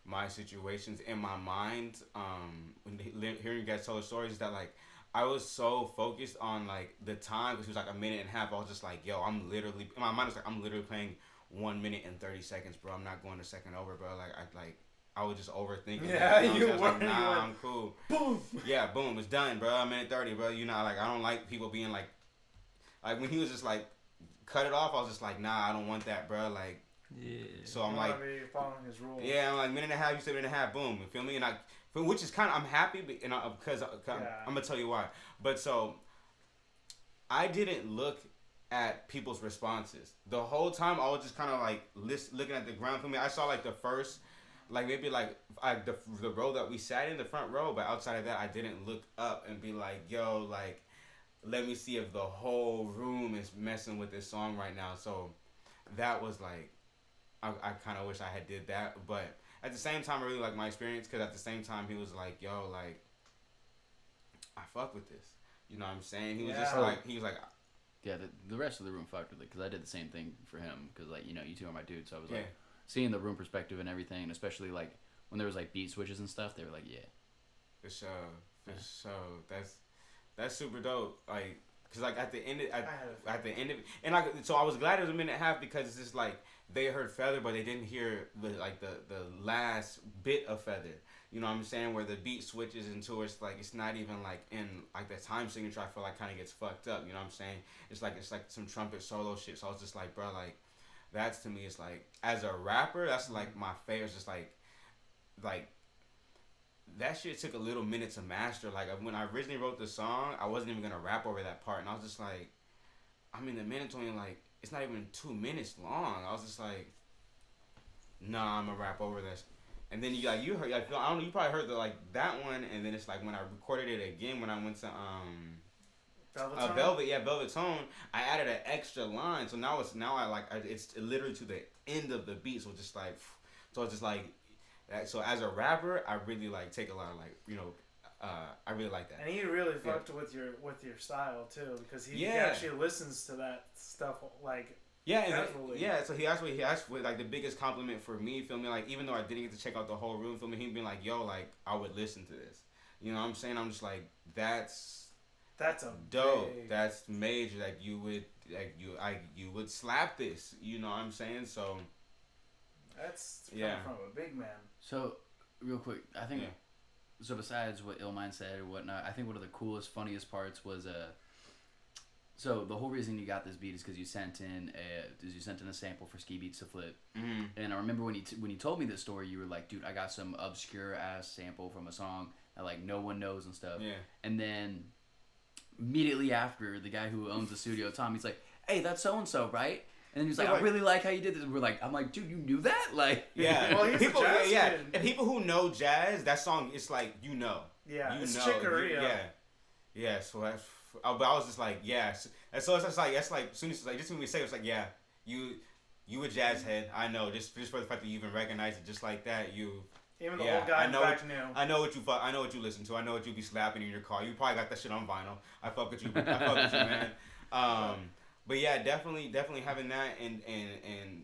my situations in my mind um when he- li- hearing you guys tell the stories is that like i was so focused on like the time because it was like a minute and a half. I was just like yo i'm literally in my mind was like i'm literally playing one minute and 30 seconds bro. I'm not going a second over bro. Like i like i was just overthinking Yeah, you know what I'm saying? I was like, were, you nah i'm cool. Boom! yeah boom it's done bro. A minute 30 bro. You know like i don't like people being like like when he was just like cut it off i was just like nah i don't want that bro like Yeah. so i'm You like wanna be following his rules. yeah, I'm like minute and a half. You said minute and a half. Boom. You feel me? And I, which is kind of I'm happy, but and I, because uh, I, I'm, Yeah. I'm gonna tell you why. But so I didn't look at people's responses the whole time. I was just kind of like list, looking at the ground for me. I saw like the first, like maybe like like the the row that we sat in, the front row. But outside of that, I didn't look up and be like, yo, like. Let me see if the whole room is messing with this song right now. So that was like I, I kind of wish I had did that, but at the same time, I really like my experience because at the same time, he was like, "Yo, like, I fuck with this." You know what I'm saying? He was just like, he was like, Yeah, the, the rest of the room fucked with it because I did the same thing for him because like you know you two are my dudes, so I was "Yeah, like seeing the room perspective and everything, and especially like when there was like beat switches and stuff, they were like, yeah, for sure, for Yeah. sure." That's that's super dope. Like, cause like at the end, of, I at, at the end of, and like, so I was glad it was a minute and a half because it's just like they heard feather, but they didn't hear the like the the last bit of feather. You know what I'm saying? Where the beat switches into it's like it's not even like in like the time signature. I feel like kind of gets fucked up. You know what I'm saying? It's like it's like some trumpet solo shit. So I was just like, bro, like that's to me. It's like as a rapper, that's like my favorite. It's just like like that shit took a little minute to master. Like when I originally wrote the song, I wasn't even gonna rap over that part, and I was just like, I mean, the minute's only like it's not even two minutes long. I was just like, nah, I'm gonna rap over this. And then you like you heard like I don't know you probably heard the like that one, and then it's like when I recorded it again when I went to um Velvet. uh, Velvet, yeah, Velvet Tone. I added an extra line, so now it's now I like I, it's literally to the end of the beat, so it's just like, so it's just like, that, so as a rapper, I really like take a lot of like you know, uh, I really like that. And he really Yeah. fucked with your with your style too, because he Yeah. actually listens to that stuff like Yeah, yeah. So he actually he asked for like the biggest compliment for me. Feel me? Like even though I didn't get to check out the whole room, feel me? He been like, yo, like I would listen to this. You know what I'm saying? I'm just like that's that's a dope. big- That's major. Like you would like you I you would slap this. You know what I'm saying? So that's Yeah. from a big man. So, real quick, I think. Yeah. So besides what Illmind said or whatnot, I think one of the coolest, funniest parts was uh, So the whole reason you got this beat is because you sent in a is you sent in a sample for Ski Beatz to flip, Mm-hmm. and I remember when you t- when you told me this story, you were like, "Dude, I got some obscure ass sample from a song that like no one knows and stuff." Yeah. And then immediately after, the guy who owns the studio, Tom, he's like, "Hey, that's so and so, right?" And then he's like, Yeah, "I really like how you did this." And we're like, "I'm like, dude, you knew that?" Like, Yeah, Well, he's a people, jazz yeah, yeah. kid. And people who know jazz, that song, it's like you know, Yeah, you it's know, Chicory, you- yeah. yeah, yeah. So that's, I- but I was just like, yeah. So, and so it's just like, that's like, as soon as like, just when we say, it, it's like, yeah, you, you a jazz head. I know, just just for the fact that you even recognize it, just like that, you. Even the Yeah, old guy I know back what- knew. I know what you fu- I know what you listen to. I know what you be slapping in your car. You probably got that shit on vinyl. I fuck with you. I fuck with you, man. Um, but yeah, definitely, definitely having that and and and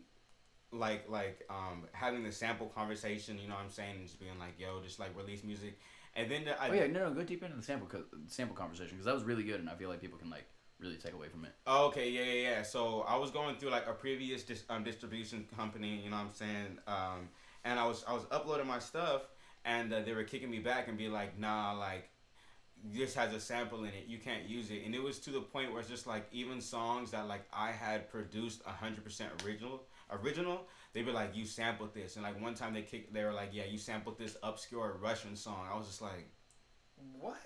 like like um having the sample conversation. You know what I'm saying? And just being like, yo, just like release music, and then the, I, oh yeah, no, no, go deep into the sample co- sample conversation because that was really good, and I feel like people can like really take away from it. Oh, okay, yeah, yeah, yeah. So I was going through like a previous dis- um, distribution company, you know what I'm saying? Um, and I was I was uploading my stuff, and uh, they were kicking me back and be like, nah, like this has a sample in it, you can't use it. And it was to the point where it's just like even songs that like I had produced hundred percent original, original, they'd be like, you sampled this. And like one time they kicked, they were like, yeah, you sampled this obscure Russian song. I was just like. What?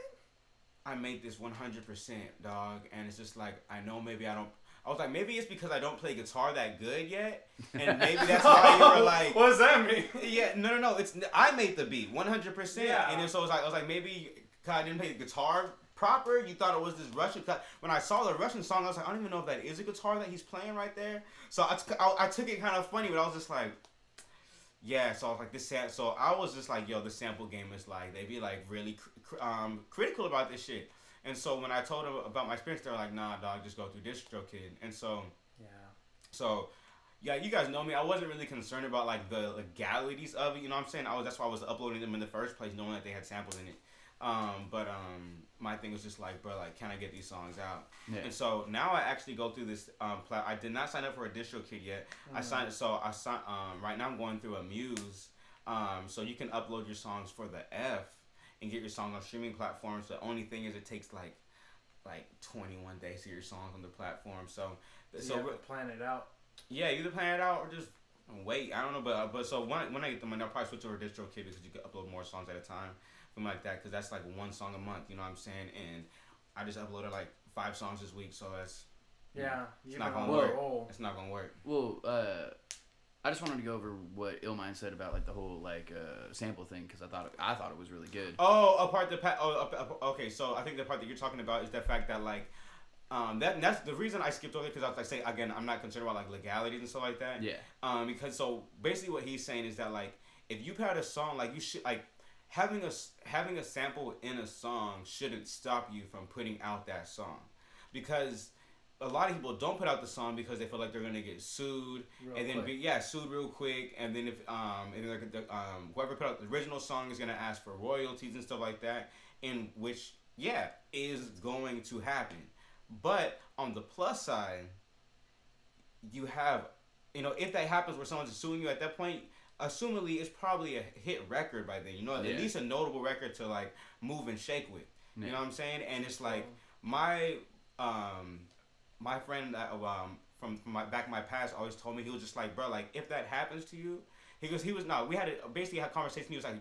I made this 100%, dog. And it's just like, I know maybe I don't. I was like, maybe it's because I don't play guitar that good yet. And maybe that's why you were like, what does that mean? yeah, no, no, no. It's I made the beat 100%. Yeah. And then so it was like, I was like, maybe 'cause I didn't play the guitar proper. You thought it was this Russian. When I saw the Russian song, I was like, I don't even know if that is a guitar that he's playing right there. So I, t- I, I took it kind of funny, but I was just like, yeah. So I was like, this. Sam- so I was just like, yo, the sample game is like they be like really cr- cr- um, critical about this shit. And so when I told them about my experience, they were like, nah, dog, just go through DistroKid. And so. Yeah. So, yeah, you guys know me. I wasn't really concerned about like the legalities of it. You know what I'm saying? I was that's why I was uploading them in the first place, knowing that they had samples in it. Um, but um, my thing was just like, bro, like, can I get these songs out? Yeah. And so now I actually go through this. Um, pla- I did not sign up for a DistroKid yet. I signed. So I signed. Um, right now I'm going through Amuse. Um, so you can upload your songs for the F and get your song on streaming platforms. The only thing is it takes like like 21 days to get your songs on the platform. So So so you have we're- to plan it out. yeah, either plan it out or just wait. I don't know, but but so when I, when I get the money, I'll probably switch over to DistroKid because you can upload more songs at a time, something like that. Because that's like one song a month. You know what I'm saying? And I just uploaded like five songs this week, so that's Yeah. it's You've not gonna on a work. roll. it's not gonna work. Well, uh, I just wanted to go over what Illmind said about like the whole like uh, sample thing because I thought it, I thought it was really good. Oh, apart the pa- oh, up- up- okay. So I think the part that you're talking about is the fact that like. Um, that that's the reason I skipped over it because I was like say again I'm not concerned about like legalities and stuff like that. Yeah. Um, because so basically what he's saying is that like if you put out a song like you should like having a having a sample in a song shouldn't stop you from putting out that song. Because a lot of people don't put out the song because they feel like they're gonna get sued Real and then be yeah sued real quick. And then if um and then the, um whoever put out the original song is gonna ask for royalties and stuff like that in which yeah is going to happen. But on the plus side you have you know if that happens where someone's suing you at that point assumedly it's probably a hit record by then you know at least a notable record to like move and shake with you know what i'm saying? And it's like my um my friend that um from, from my back in my past always told me he was just like bro like if that happens to you he goes he was not we had a, basically had a conversation he was like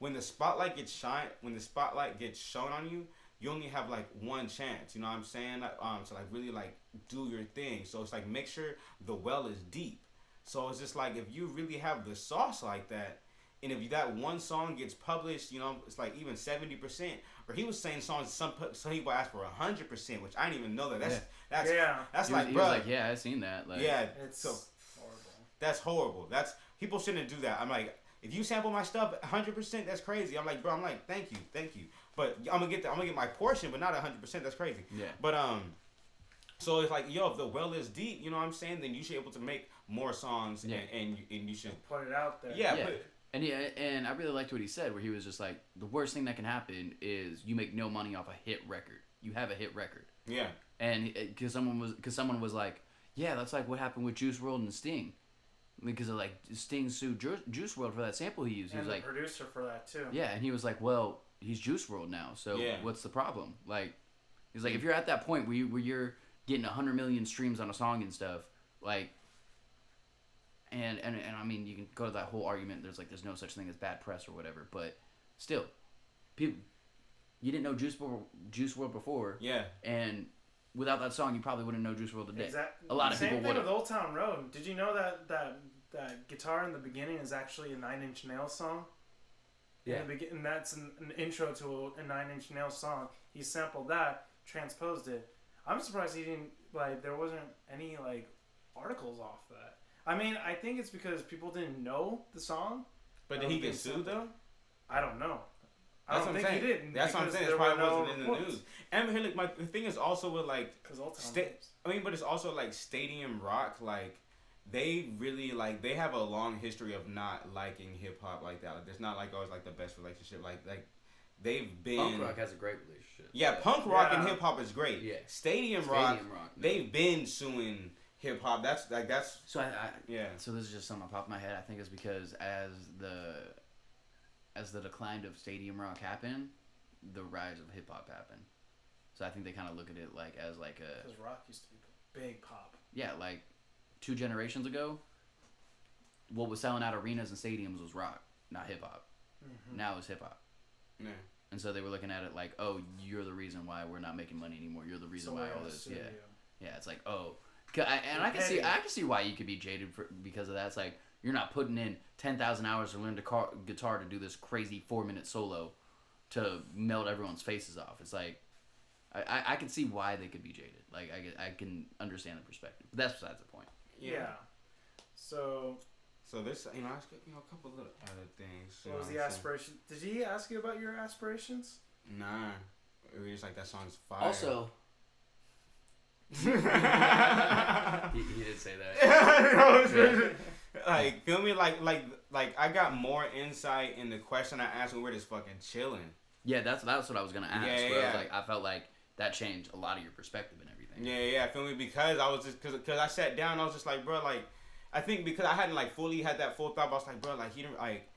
when the spotlight gets shine when the spotlight gets shown on you you only have like one chance you know what i'm saying? Um to like really like do your thing. So it's like make sure the well is deep so it's just like if you really have the sauce like that and if that one song gets published, you know, it's like even seventy percent. Or he was saying songs some some people ask for hundred percent, which I didn't even know that. That's Yeah. that's Yeah. that's he was, like, he bro, was like, yeah, I've seen that. Like, yeah, It's so horrible. that's horrible. That's people shouldn't do that. I'm like, if you sample my stuff 100, percent that's crazy. I'm like, bro, I'm like, thank you, thank you. But I'm gonna get the, I'm gonna get my portion, but not 100. percent That's crazy. Yeah. But um, so it's like, yo, if the well is deep, you know what I'm saying? Then you should be able to make more songs, Yeah. and and you, and you should, Put it out there. yeah, Yeah. put- And yeah, and I really liked what he said, where he was just like, the worst thing that can happen is you make no money off a hit record. You have a hit record, yeah, and uh, because someone was because someone was like, yeah, that's like what happened with Juice WRLD and Sting, because of like Sting sued Ju- Juice WRLD for that sample he used. He was the like, producer for that too. yeah, and he was like, well, he's Juice WRLD now, so Yeah. what's the problem? Like, he's like, if you're at that point where you where you're getting 100 million streams on a song and stuff like and, and and I mean you can go to that whole argument there's like there's no such thing as bad press or whatever but still people you didn't know Juice WRLD, Juice WRLD before Yeah. and without that song you probably wouldn't know Juice WRLD today Exactly. a lot of Same people thing would with Old Town Road. Did you know that that that guitar in the beginning is actually a Nine Inch Nails song? Yeah. In the begin- and that's an, an intro to a, a Nine Inch Nails song. He sampled that, transposed it. I'm surprised he didn't like. There wasn't any like articles off that. I mean, I think it's because people didn't know the song. But did he get think so. sued though? I don't know. I That's don't what I'm think saying. he did. That's what I'm saying. there It probably were no wasn't in the reports. news. And here, look, my the thing is also with like Because Old Town Sta- I mean, but it's also like Stadium Rock. Like they really like they have a long history of not liking hip hop like that. Like, it's not like oh, always like the best relationship. Like like they've been. punk rock has a great relationship yeah, punk rock and hip hop is great. Yeah. Stadium, Stadium Rock, Rock, no. they've been suing hip hop. That's like that's so I, I yeah. So this is just something on top of my head. I think is because as the as the decline of stadium rock happened, the rise of hip hop happened. So I think they kind of look at it like as like a Because rock used to be big pop. yeah, like two generations ago, what was selling out arenas and stadiums was rock, not hip hop. Mm-hmm. Now it's hip hop. Yeah. And so they were looking at it like, oh, you're the reason why we're not making money anymore. You're the reason So why all this. Yeah. Yeah, it's like oh, 'Cause I, and I can see I can see why you could be jaded for because of that. It's like you're not putting in ten thousand hours to learn the car, guitar to do this crazy four minute solo to melt everyone's faces off. It's like I, I, I can see why they could be jaded. Like I, can- I can understand the perspective, but that's besides the point. Yeah. So, So this, you know, I you know, a couple little other things. what was the what I'm saying? aspiration? Did he ask you about your aspirations? Nah, it was just like that song's fire. Also, he, he did say that. No, it's really- like feel me like like like I got more insight in the question I asked when we were just fucking chilling. Yeah, that's that's what I was gonna ask. Yeah, but I yeah. was like, I felt like that changed a lot of your perspective and everything. Yeah, yeah, feel me because I was just because because I sat down I was just like bro like I think because I hadn't like fully had that full thought I was like bro like he didn't like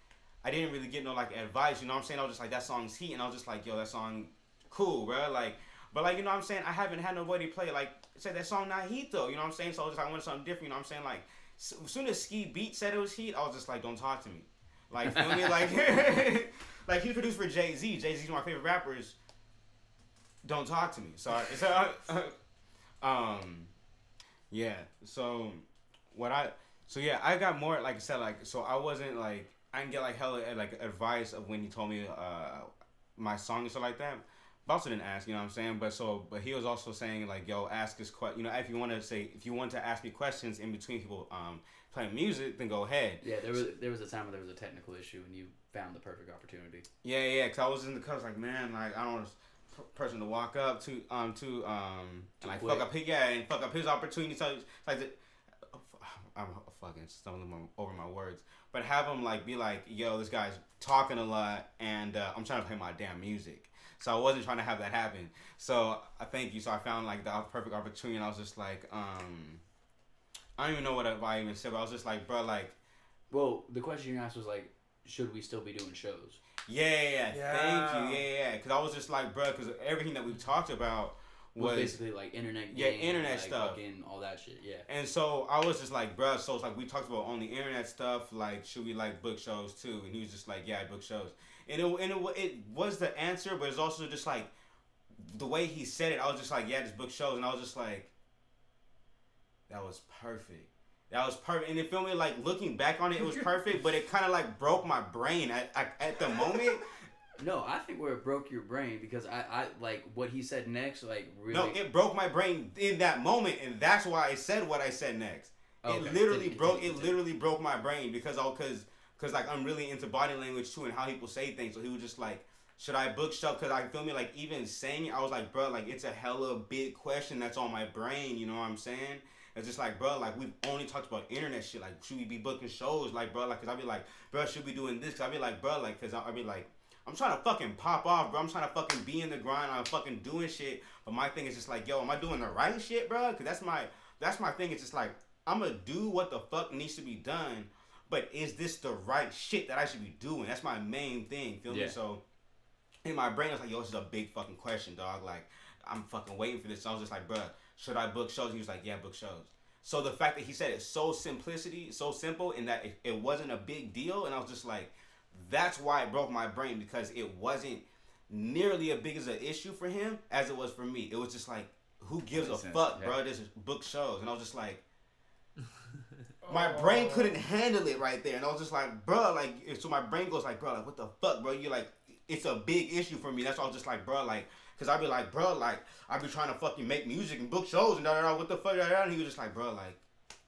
I didn't really get no like advice you know what I'm saying I was just like that song's heat and I was just like yo that song cool bro like but like you know what I'm saying? I haven't had nobody play like say that song though you know what I'm saying? So I was just I wanted something different you know what I'm saying? Like as soon as Ski Beat said it was heat I was just like don't talk to me. Like feel me? Like like he produced for Jay Z Jay Z's my favorite rappers. Don't talk to me. Sorry so um yeah. So what i so yeah i got more like i said like so i wasn't like i didn't get like hella like advice of when he told me uh my song and stuff like that also didn't ask you know what i'm saying but so but he was also saying like yo ask us que- you know if you want to say if you want to ask me questions in between people um playing music then go ahead Yeah, there was there was a time where there was a technical issue and you found the perfect opportunity. Yeah, yeah, because I was in the cut. I like, man, like I don't want a person to walk up to um to um and like quick. fuck up his yeah and fuck up his opportunity. So it's like the, I'm fucking stumbling over my words, but have him like be like, yo, this guy's talking a lot, and uh, I'm trying to play my damn music. So I wasn't trying to have that happen. So I thank you. So I found like the perfect opportunity, and I was just like, um, I don't even know what I even said, but I was just like, bro, like. Well, the question you asked was like, should we still be doing shows? Yeah, yeah, yeah. Yeah. Thank you. Yeah, yeah. Because I was just like, bro, because everything that we've talked about Was, was. basically like internet. Yeah, games, internet like, stuff. fucking all that shit. Yeah. and so I was just like, bro, so it's like we talked about on the internet stuff, like, should we like book shows too? And he was just like, yeah, I book shows. And it, and it, it was the answer, but it's also just like the way he said it, I was just like, yeah, this book shows. And I was just like, that was perfect. That was perfect. And it feel me like looking back on it, it was perfect, but it kind of like broke my brain at, at, at the moment. No, I think where it broke your brain because I, I like what he said next. Like really. No, it broke my brain in that moment, and that's why I said what I said next. Okay, It literally continue, broke. continue, It literally broke my brain because I because because like I'm really into body language too and how people say things. So he was just like, should I book stuff? Because I feel me like even saying it, I was like, bro, like it's a hella big question that's on my brain. You know what I'm saying? It's just like, bro, like we've only talked about internet shit. Like, should we be booking shows? Like, bro, like, cause I'd be like, bro, should we doing this? Cause I'd be like, bro, like, cause I'd be like, I'm trying to fucking pop off, bro. I'm trying to fucking be in the grind. I'm fucking doing shit. But my thing is just like, yo, am I doing the right shit, bro? Cause that's my that's my thing. It's just like I'm gonna do what the fuck needs to be done. But is this the right shit that I should be doing? That's my main thing. Feel Yeah. me? So in my brain, I was like, yo, this is a big fucking question, dog. Like I'm fucking waiting for this. So I was just like, bro, should I book shows? He was like, yeah, book shows. So the fact that he said it so simplicity, so simple, and that it, it wasn't a big deal, and I was just like, that's why it broke my brain because it wasn't nearly as big as an issue for him as it was for me. It was just like, who gives a sense, fuck, yeah. bro? This is book shows, and I was just like, my brain couldn't handle it right there, and I was just like, bro, like, so my brain goes like, bro, like, what the fuck, bro? You like, it's a big issue for me. That's was just like, bro, like, cause I'd be like, bro, like, I'd be trying to fucking make music and book shows and da da da. What the fuck, da, da. And he was just like, bro, like,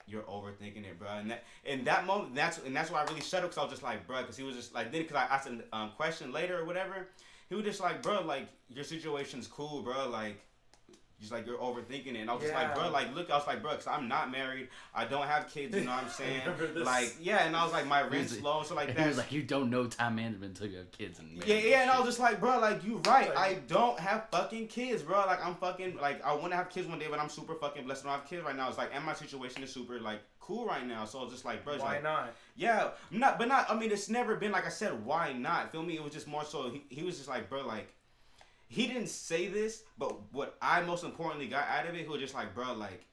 you're overthinking it, bro. And that, in that moment, that's and that's why I really shut up, cause I was just like, bro, cause he was just like, then, cause I asked a um, question later or whatever, he was just like, bro, like, your situation's cool, bro, like. Just like you're overthinking it. And I was just like, bro, like, look, I was like, bro, because I'm not married. I don't have kids, you know what I'm saying? like, yeah, and I was like, my rent's was- low, so like he that. was like, you don't know time management until you have kids and Yeah, yeah, and I was just like, bro, like you right. Like- I don't have fucking kids, bro. Like I'm fucking like I want to have kids one day, but I'm super fucking blessed. I don't have kids right now. It's like, and my situation is super like cool right now. So it's just like, bro, it's Why like, not? yeah, not, but not. I mean, it's never been like I said. Why not? Feel me? It was just more so. He, he was just like, bro, like he didn't say this, but what I most importantly got out of it, he was just like, bro, like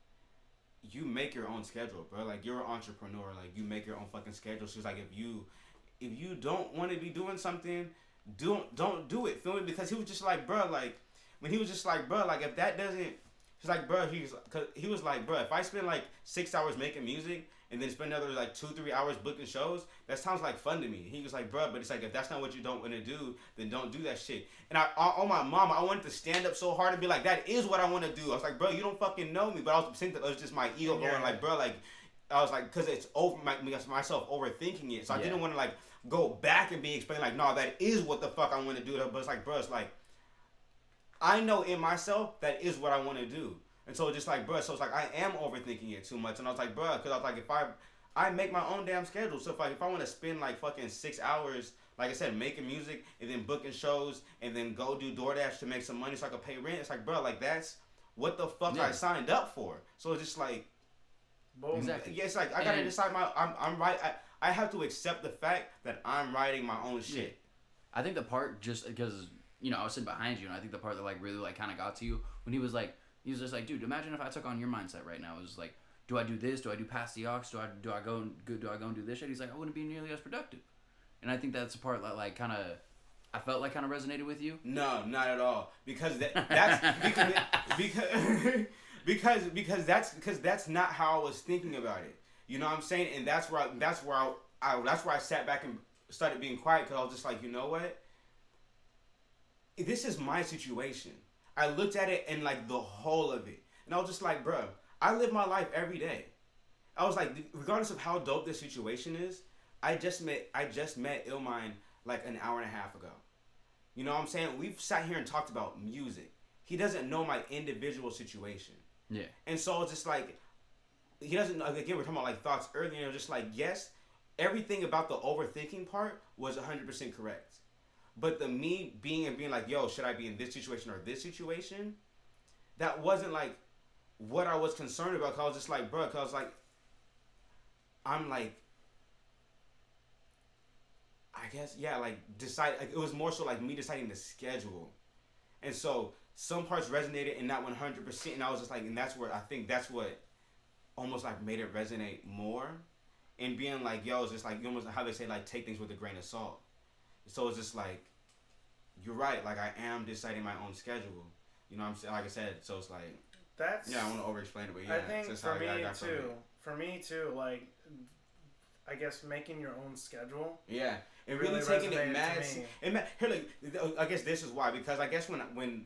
you make your own schedule, bro. Like you're an entrepreneur. Like you make your own fucking schedule. She's like, if you if you don't want to be doing something, don't don't do it. Feel me? Because he was just like, bro, like when he was just like, bro, like if that doesn't, he's like, bro, he's cause he was like, bro, if I spend like six hours making music and then spend another like two three hours booking shows, that sounds like fun to me. He was like, bro, but it's like if that's not what you don't want to do, then don't do that shit. And I on on oh, my mom, I wanted to stand up so hard and be like, that is what I want to do. I was like, bro, you don't fucking know me, but I was thinking that it was just my ego Yeah. going like, bro, like. I was like, cause it's over my myself overthinking it, so I Yeah. didn't want to like go back and be explained like, no, that is what the fuck I want to do. But it's like, bro, it's like I know in myself that is what I want to do, and so it's just like, bro, so it's like I am overthinking it too much, and I was like, bro, because I was like, if I I make my own damn schedule, so if I if I want to spend like fucking six hours, like I said, making music and then booking shows and then go do DoorDash to make some money so I can pay rent, it's like, bro, like that's what the fuck I signed up for. So it's just like. Boom. Mm, exactly. Yeah, it's like I gotta And- decide my. I'm, I'm right. I, I have to accept the fact that I'm writing my own shit. I think the part just because you know I was sitting behind you, and I think the part that like really like kind of got to you when he was like he was just like, dude, imagine if I took on your mindset right now. It was like, do I do this? Do I do Pass the Aux? Do I do I go and do I go and do this shit? He's like, I wouldn't be nearly as productive, and I think that's the part that like kind of I felt like kind of resonated with you. No, not at all. Because that that's because because because because that's because that's not how I was thinking about it. You know what I'm saying? And that's where I, that's where I, I that's where I sat back and started being quiet because I was just like, you know what? This is my situation. I looked at it and like the whole of it, and I was just like, bro, I live my life every day. I was like, regardless of how dope this situation is, I just met I just met Illmind like an hour and a half ago. You know what I'm saying? We've sat here and talked about music. He doesn't know my individual situation. Yeah, And so it's just like he doesn't know again we're talking about like thoughts earlier, and just like, yes, everything about the overthinking part was hundred percent correct. But the me being and being like, yo, should I be in this situation or this situation? That wasn't like what I was concerned about. Cause I was just like, bro, cause I was like, I'm like, I guess yeah, like decide. Like, it was more so like me deciding the schedule, and so some parts resonated and not 100. percent And I was just like, and that's where I think that's what almost like made it resonate more, and being like, yo, it's just like you almost how they say like take things with a grain of salt. So it's just like, you're right. Like I am deciding my own schedule. You know what I'm saying? Like I said, so it's like, That's yeah, I want to over explain it, but yeah, I think that's for how me I got from too. For me too, like I guess making your own schedule. Yeah, and really really, taking it mad. And here, like, oh, I guess this is why because I guess when when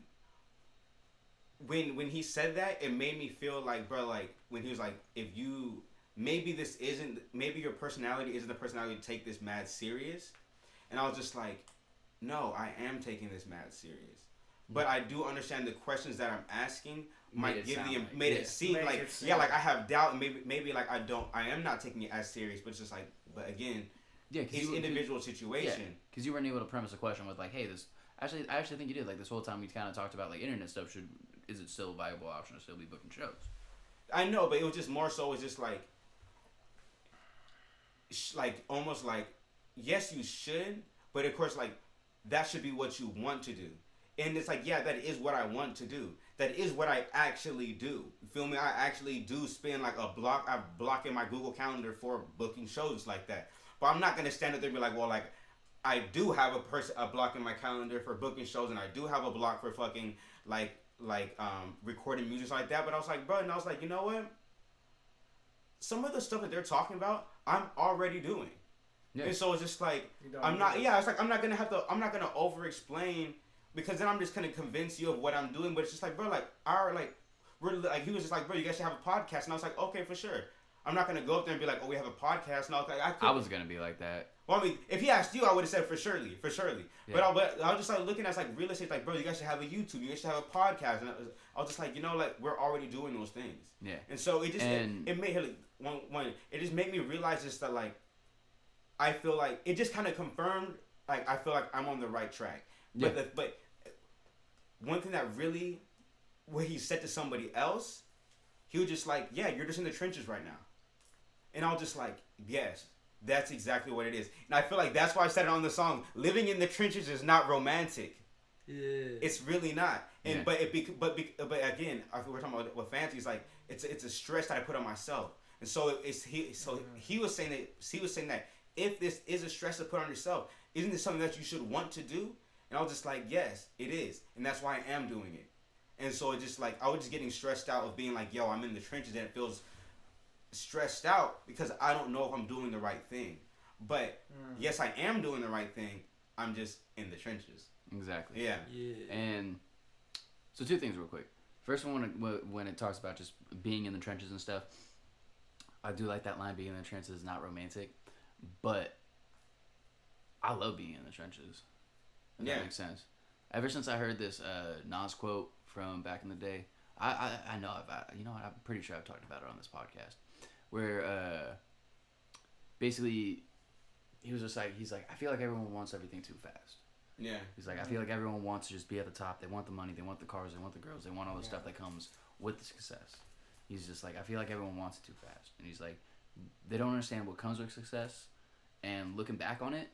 when when he said that, it made me feel like, bro, like when he was like, if you maybe this isn't maybe your personality isn't the personality to take this mad serious, and I was just like, no, I am taking this mad serious. But I do understand the questions that I'm asking might give the like- made yeah. it seem Make like it seem yeah, like like- I have doubt and maybe maybe like I don't I am not taking it as serious, but it's just like but again, yeah, because his individual situation. because you weren't able to premise a question with like, hey, this actually I actually think you did like this whole time we kind of talked about like internet stuff. Should is it still a viable option to still be booking shows? I know, but it was just more so. It's just like, sh- like almost like, yes, you should, but of course, like that should be what you want to do. And it's like, yeah, that is what I want to do. that is what I actually do. You feel me? I actually do spend like a block. I block in my Google Calendar for booking shows like that. But I'm not gonna stand up there and be like, well, like I do have a person a block in my calendar for booking shows, and I do have a block for fucking like like um recording music like that. But I was like, bro, and I was like, you know what? Some of the stuff that they're talking about, I'm already doing. Yeah. And so it's just like I'm not. need Yeah, it's like I'm not gonna have to. I'm not gonna over explain because then I'm just gonna convince you of what I'm doing. But it's just like, bro, like our like we're like he was just like, bro, you guys should have a podcast, and I was like, okay, for sure. I'm not gonna go up there and be like, oh, we have a podcast, and I was like, I, I was gonna be like that. Well, I mean, if he asked you, I would have said for surely, for surely. But, Yeah. I, but I was just like looking at like real estate, like, bro, you guys should have a YouTube, you guys should have a podcast, and I was, I was just like, you know, like we're already doing those things. Yeah. And so it just And- it, it made like, one one it just made me realize just that like I feel like it just kind of confirmed like I feel like I'm on the right track. But the, but one thing that really what he said to somebody else, he was just like, "Yeah, you're just in the trenches right now," and I was just like, "Yes." That's exactly what it is, and I feel like that's why I said it on the song. Living in the trenches is not romantic. Yeah. It's really not. And Yeah. but it bec but bec- but again, we're talking about with fancy. It's like it's it's a stress that I put on myself. And so it's he so mm-hmm. he was saying that he was saying that if this is a stress to put on yourself, isn't this something that you should want to do? And I was just like, yes, it is, and that's why I am doing it. And so it just like I was just getting stressed out of being like, yo, I'm in the trenches, and it feels stressed out because I don't know if I'm doing the right thing. But hmm. yes, I am doing the right thing. I'm just in the trenches. Exactly. Yeah. yeah. And so two things real quick. First one, when it, when it talks about just being in the trenches and stuff, I do like that line. Being in the trenches is not romantic, but I love being in the trenches. If Yeah. that makes sense. Ever since I heard this uh, Nas quote from back in the day, I I, I know I've I, you know what, I'm pretty sure I've talked about it on this podcast, where uh, basically he was just like he's like I feel like everyone wants everything too fast. Yeah. He's like, I feel like everyone wants to just be at the top. They want the money, they want the cars, they want the girls, they want all the stuff that comes with the success. He's just like, I feel like everyone wants it too fast. And he's like, they don't understand what comes with success. And looking back on it,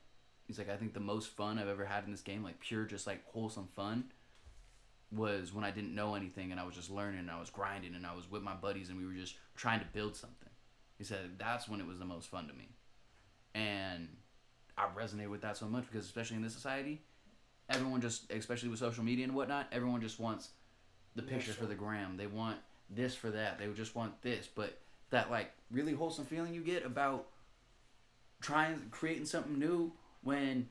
he's like, I think the most fun I've ever had in this game, like pure, just like wholesome fun, was when I didn't know anything and I was just learning and I was grinding and I was with my buddies and we were just trying to build something. He said, that's when it was the most fun to me. And I resonate with that so much because especially in this society, everyone just especially with social media and whatnot, everyone just wants the picture for the gram. They want this for that. They just want this. But that like really wholesome feeling you get about trying creating something new when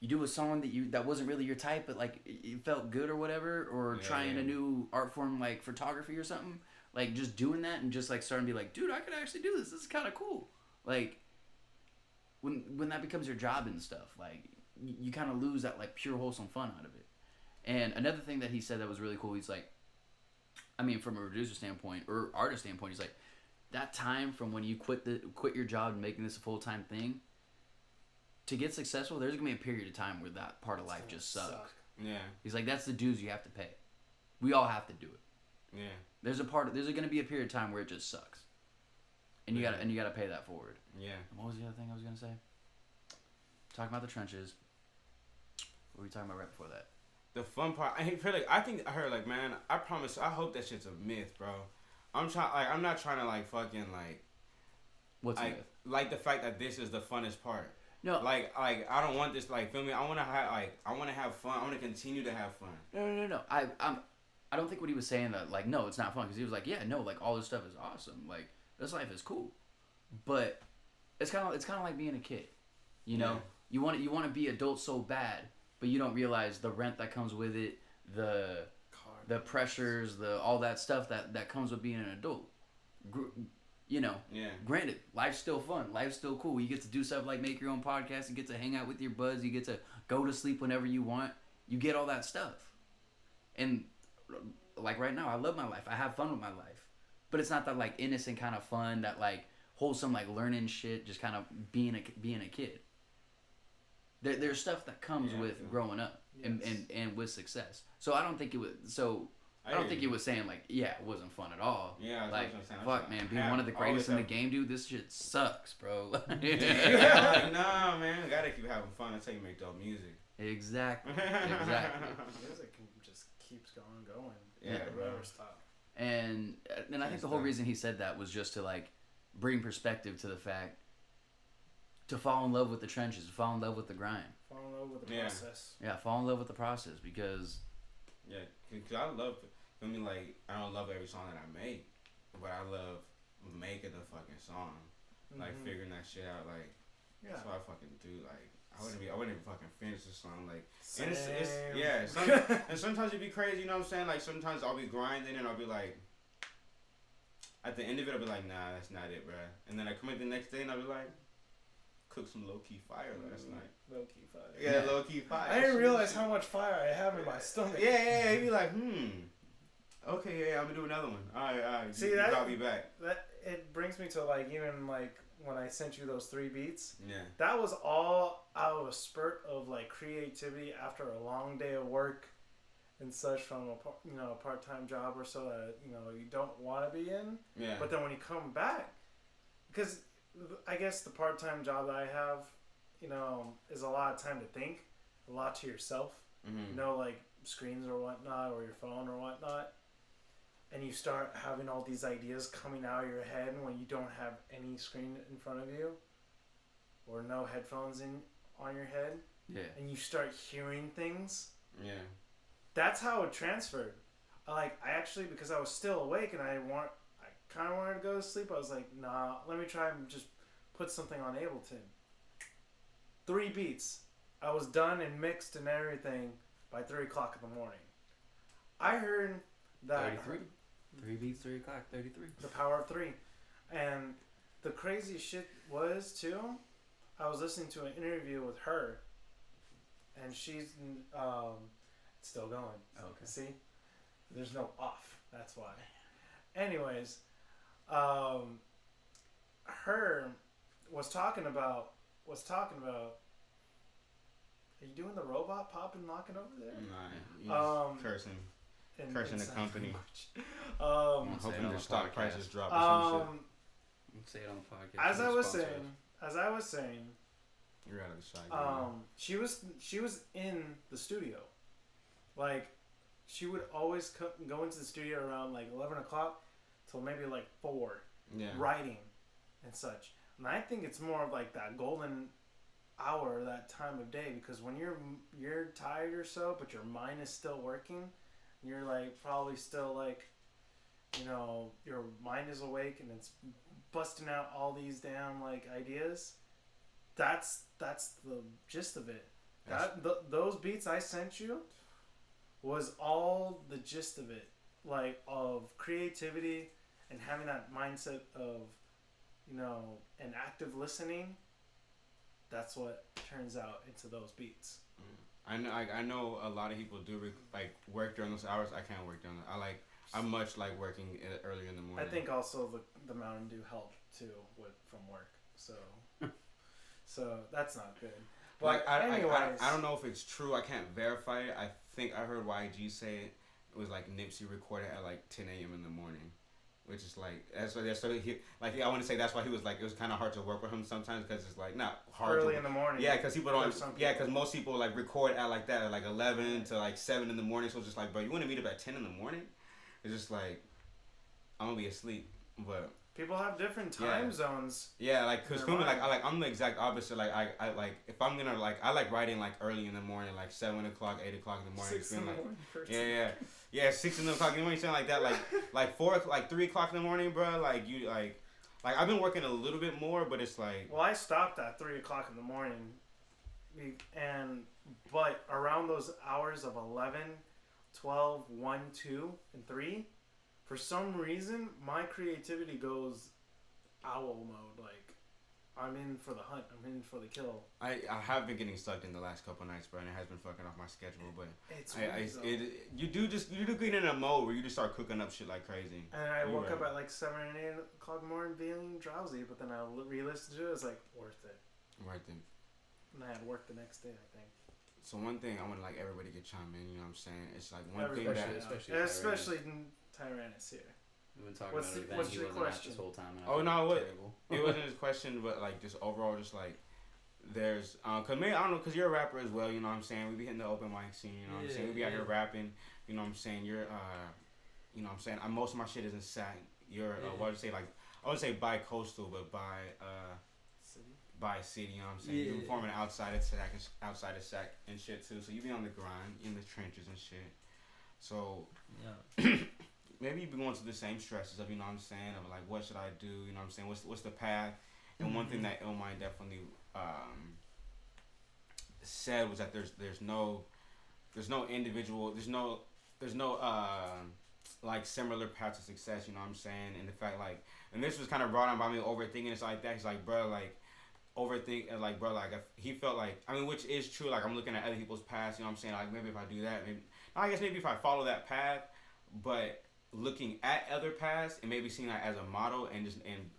you do a song that you that wasn't really your type but like it felt good or whatever or Yeah, trying yeah. a new art form like photography or something like just doing that and just like starting to be like dude i could actually do this. This is kind of cool. Like when when that becomes your job and stuff like you, you kind of lose that like pure wholesome fun out of it. And another thing that he said that was really cool he's like i mean from a producer standpoint or artist standpoint he's like that time from when you quit the quit your job and making this a full-time thing to get successful there's gonna be a period of time where that part of life just sucks Suck. Yeah. he's like that's the dues you have to pay we all have to do it Yeah. there's a part of, there's gonna be a period of time where it just sucks and you Yeah. gotta and you gotta pay that forward Yeah. and what was the other thing i was gonna say talking about the trenches what were we talking about right before that The fun part, I feel like I think I heard like, man, I promise, I hope that shit's a myth, bro. I'm trying, like, I'm not trying to like fucking like, what's like, it like the fact that this is the funnest part. no Like, like I don't want this, like, feel me? I want to have, like, I want to have fun. I want to continue to have fun. No, no, no, no. I, I'm, I don't think what he was saying that like no, it's not fun because he was like, yeah, no, like all this stuff is awesome. Like this life is cool, but it's kind of it's kind of like being a kid. You know, Yeah. you want you want to be adult so bad, but you don't realize the rent that comes with it, the. The pressures, the all that stuff that that comes with being an adult. Gr- You know, Yeah. granted, life's still fun. Life's still cool. You get to do stuff like make your own podcast. You get to hang out with your buds. You get to go to sleep whenever you want. You get all that stuff. And like right now, I love my life. I have fun with my life. But it's not that like innocent kind of fun that like wholesome like learning shit, just kind of being a being a kid. There, there's stuff that comes Yeah, with growing up Yes. and and with success. So I don't think it was so. I, don't think you. he was saying like, yeah, it wasn't fun at all. Yeah, like what I'm saying. fuck, That's man, being have- one of the greatest in the game, dude. This shit sucks, bro. yeah, like, nah, man, gotta keep having fun. That's how you make dope music. exactly, exactly. Music just keeps going, going. Yeah, Never bro. ever stop. and and I think the whole sir. reason he said that was just to like bring perspective to the fact to fall in love with the trenches, to fall in love with the grind. Fall in love with the Yeah. process. Yeah, fall in love with the process because Yeah, cause I love. I mean, like I don't love every song that I make, but I love making the fucking song, like Mhm. figuring that shit out. Like Yeah. that's what I fucking do. Like I wouldn't be. I wouldn't even fucking finish the song. Like and it's, it's yeah. Some, and sometimes it'd be crazy. You know what I'm saying? Like sometimes I'll be grinding and I'll be like. At the end of it, I'll be like, nah, that's not it, bruh. And then I come in the next day and I'll be like, cook some low key fire last Mm. night. Low key fire. Yeah, low key fire. I didn't realize how much fire I have in my stomach. Yeah, yeah, yeah. He'd be like, hmm. Okay, yeah, I'm gonna do another one. All right, all right. See, you, that- I'll be back. That it brings me to like even like when I sent you those three beats. Yeah, That was all out of a spurt of like creativity after a long day of work and such from a you know a part time job or so that you know you don't want to be in. yeah. But then when you come back, because I guess the part time job that I have, you know, is a lot of time to think, a lot to yourself. mm-hmm. you know, like screens or whatnot, or your phone or whatnot, and you start having all these ideas coming out of your head when you don't have any screen in front of you, or no headphones in on your head, yeah, and you start hearing things. yeah, That's how it transferred. Like I actually, because I was still awake and I want, kind of wanted to go to sleep. I was like, nah, let me try and just put something on Ableton. Three beats. I was done and mixed and everything by three o'clock in the morning. I heard that 33. Three beats, three o'clock, thirty-three. the power of three, and the crazy shit was too. I was listening to an interview with her, and she's um, still going. Okay. See, there's no off. That's why. Anyways, um, her was talking about was talking about. Are you doing the robot popping locking over there? Nah, he's Um, cursing. And- Cursing and the company. much. I'm Um, Hoping their the stock podcast. prices drop or some um, Let's say it on the podcast. as I was sponsored. saying, as I was saying. You're out of the shot. um, she was she was in the studio, like she would always co- go into the studio around like eleven o'clock till maybe like four, yeah. writing and such. And I think it's more of like that golden hour, that time of day, because when you're you're tired or so, but your mind is still working, you're like probably still like, you know, your mind is awake and it's busting out all these damn like ideas. That's that's the gist of it. That th- those beats I sent you was all the gist of it, like of creativity and having that mindset of, you know, an active listening. That's what turns out into those beats. Mm. I know. I, I know a lot of people do like work during those hours. I can't work during. I like. I much like working early in the morning. I think also the the Mountain Dew helped too with from work. So, so that's not good. But Like I, I, I, I don't know if it's true. I can't verify it. I think I heard YG say it. It was like Nipsey recorded at like 10 a.m. in the morning, which is like that's why that's why he like I want to say that's why he was like it was kind of hard to work with him sometimes because it's like not hard. early to, in the morning. yeah, because people don't. Yeah, because most people like record at like that at like 11 to like 7 in the morning. So it's just like, bro, you want to meet up at 10 in the morning? It's just like I'm gonna be asleep, but. People have different Yeah. time zones. Yeah, like cause for me, like. I like I'm the exact opposite. Like I, I like if I'm gonna like I like writing like early in the morning, like seven o'clock, eight o'clock in the morning. Six It's in the like, morning. first. yeah, yeah, yeah, six in the o'clock in the morning, something like that. Like like four, like three o'clock in the morning, bro. Like you like like I've been working a little bit more, but it's like Well, I stopped at three o'clock in the morning, and but around those hours of 11, 12, 1, 2, and 3, for some reason, my creativity goes owl mode. Like, I'm in for the hunt, I'm in for the kill. I I have been getting stuck in the last couple nights, bro, and it has been fucking off my schedule. But It's I, I weird, it, you do just you do get in a mode where you just start cooking up shit like crazy. and I You're woke up at like 7 and 8 o'clock in the morning feeling drowsy, but then I re listened to it, it's like, worth it. Right then. And I had work the next day, I think. So one thing I want to like everybody to chime in. You know what I'm saying? It's like one Everybody, thing that. Especially especially Tyrannus here. We've been talking What's about the- an what's he your wasn't at question? this whole time. Oh, no, what- it wasn't his question, but like just overall, just like there's um, cause maybe I don't know, cause you're a rapper as well. You know what I'm saying? We be hitting the open mic scene. You know what I'm saying? We be out here rapping. You know what I'm saying? You're, uh, you know what I'm saying? I, most of my shit isn't sack. You're, uh, Yeah. what would you say, like, I would say bi coastal, but by, uh, by city, you know what I'm saying? You're Yeah. performing outside of sack, and, sh- outside of sack and shit too. So you be on the grind, in the trenches and shit. So Yeah. maybe you've been going through the same stresses of, you know what I'm saying, of like, what should I do? You know what I'm saying? What's, what's the path? And one thing that Illmind definitely, um, said was that there's, there's no, there's no individual, there's no, there's no, uh, like similar path to success, you know what I'm saying? And the fact like, and this was kind of brought on by me overthinking it's like that. He's like, bro, like, overthink, and like, bro, like, he felt like, I mean, which is true. Like, I'm looking at other people's past, you know what I'm saying? Like, maybe if I do that, maybe, I guess maybe if I follow that path, but looking at other paths and maybe seeing that as a model and just, and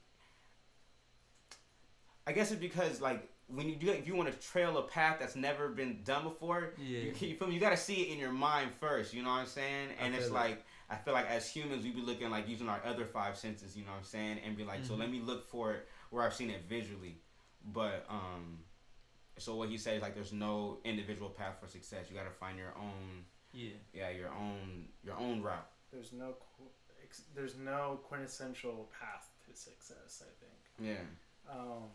I guess it's because like when you do if you want to trail a path that's never been done before, Yeah. you, you feel me? You gotta see it in your mind first. You know what I'm saying? And it's it. like I feel like as humans we be looking like using our other five senses. You know what I'm saying? And be like, so Mhm. let me look for it where I've seen it visually. But um, so what he says is like there's no individual path for success. You gotta find your own, Yeah. yeah, your own your own route. There's no there's no quintessential path to success. I think. Yeah. Um,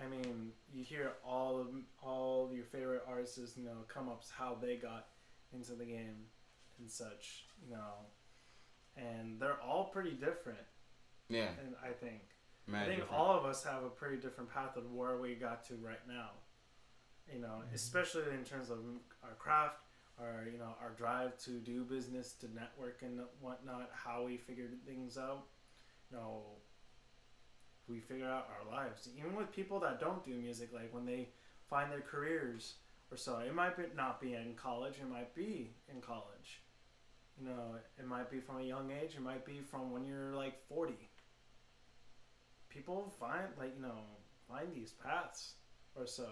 I mean, you hear all of all your favorite artists, you know, come ups how they got into the game and such, you know, and they're all pretty different. Yeah. And I think Mad I think different. all of us have a pretty different path of where we got to right now. You know, especially in terms of our craft, our you know our drive to do business, to network and whatnot, how we figured things out. You know, we figure out our lives. Even with people that don't do music, like when they find their careers or so, it might not be in college. It might be in college. You know, it might be from a young age. It might be from when you're like forty people find like you know find these paths or so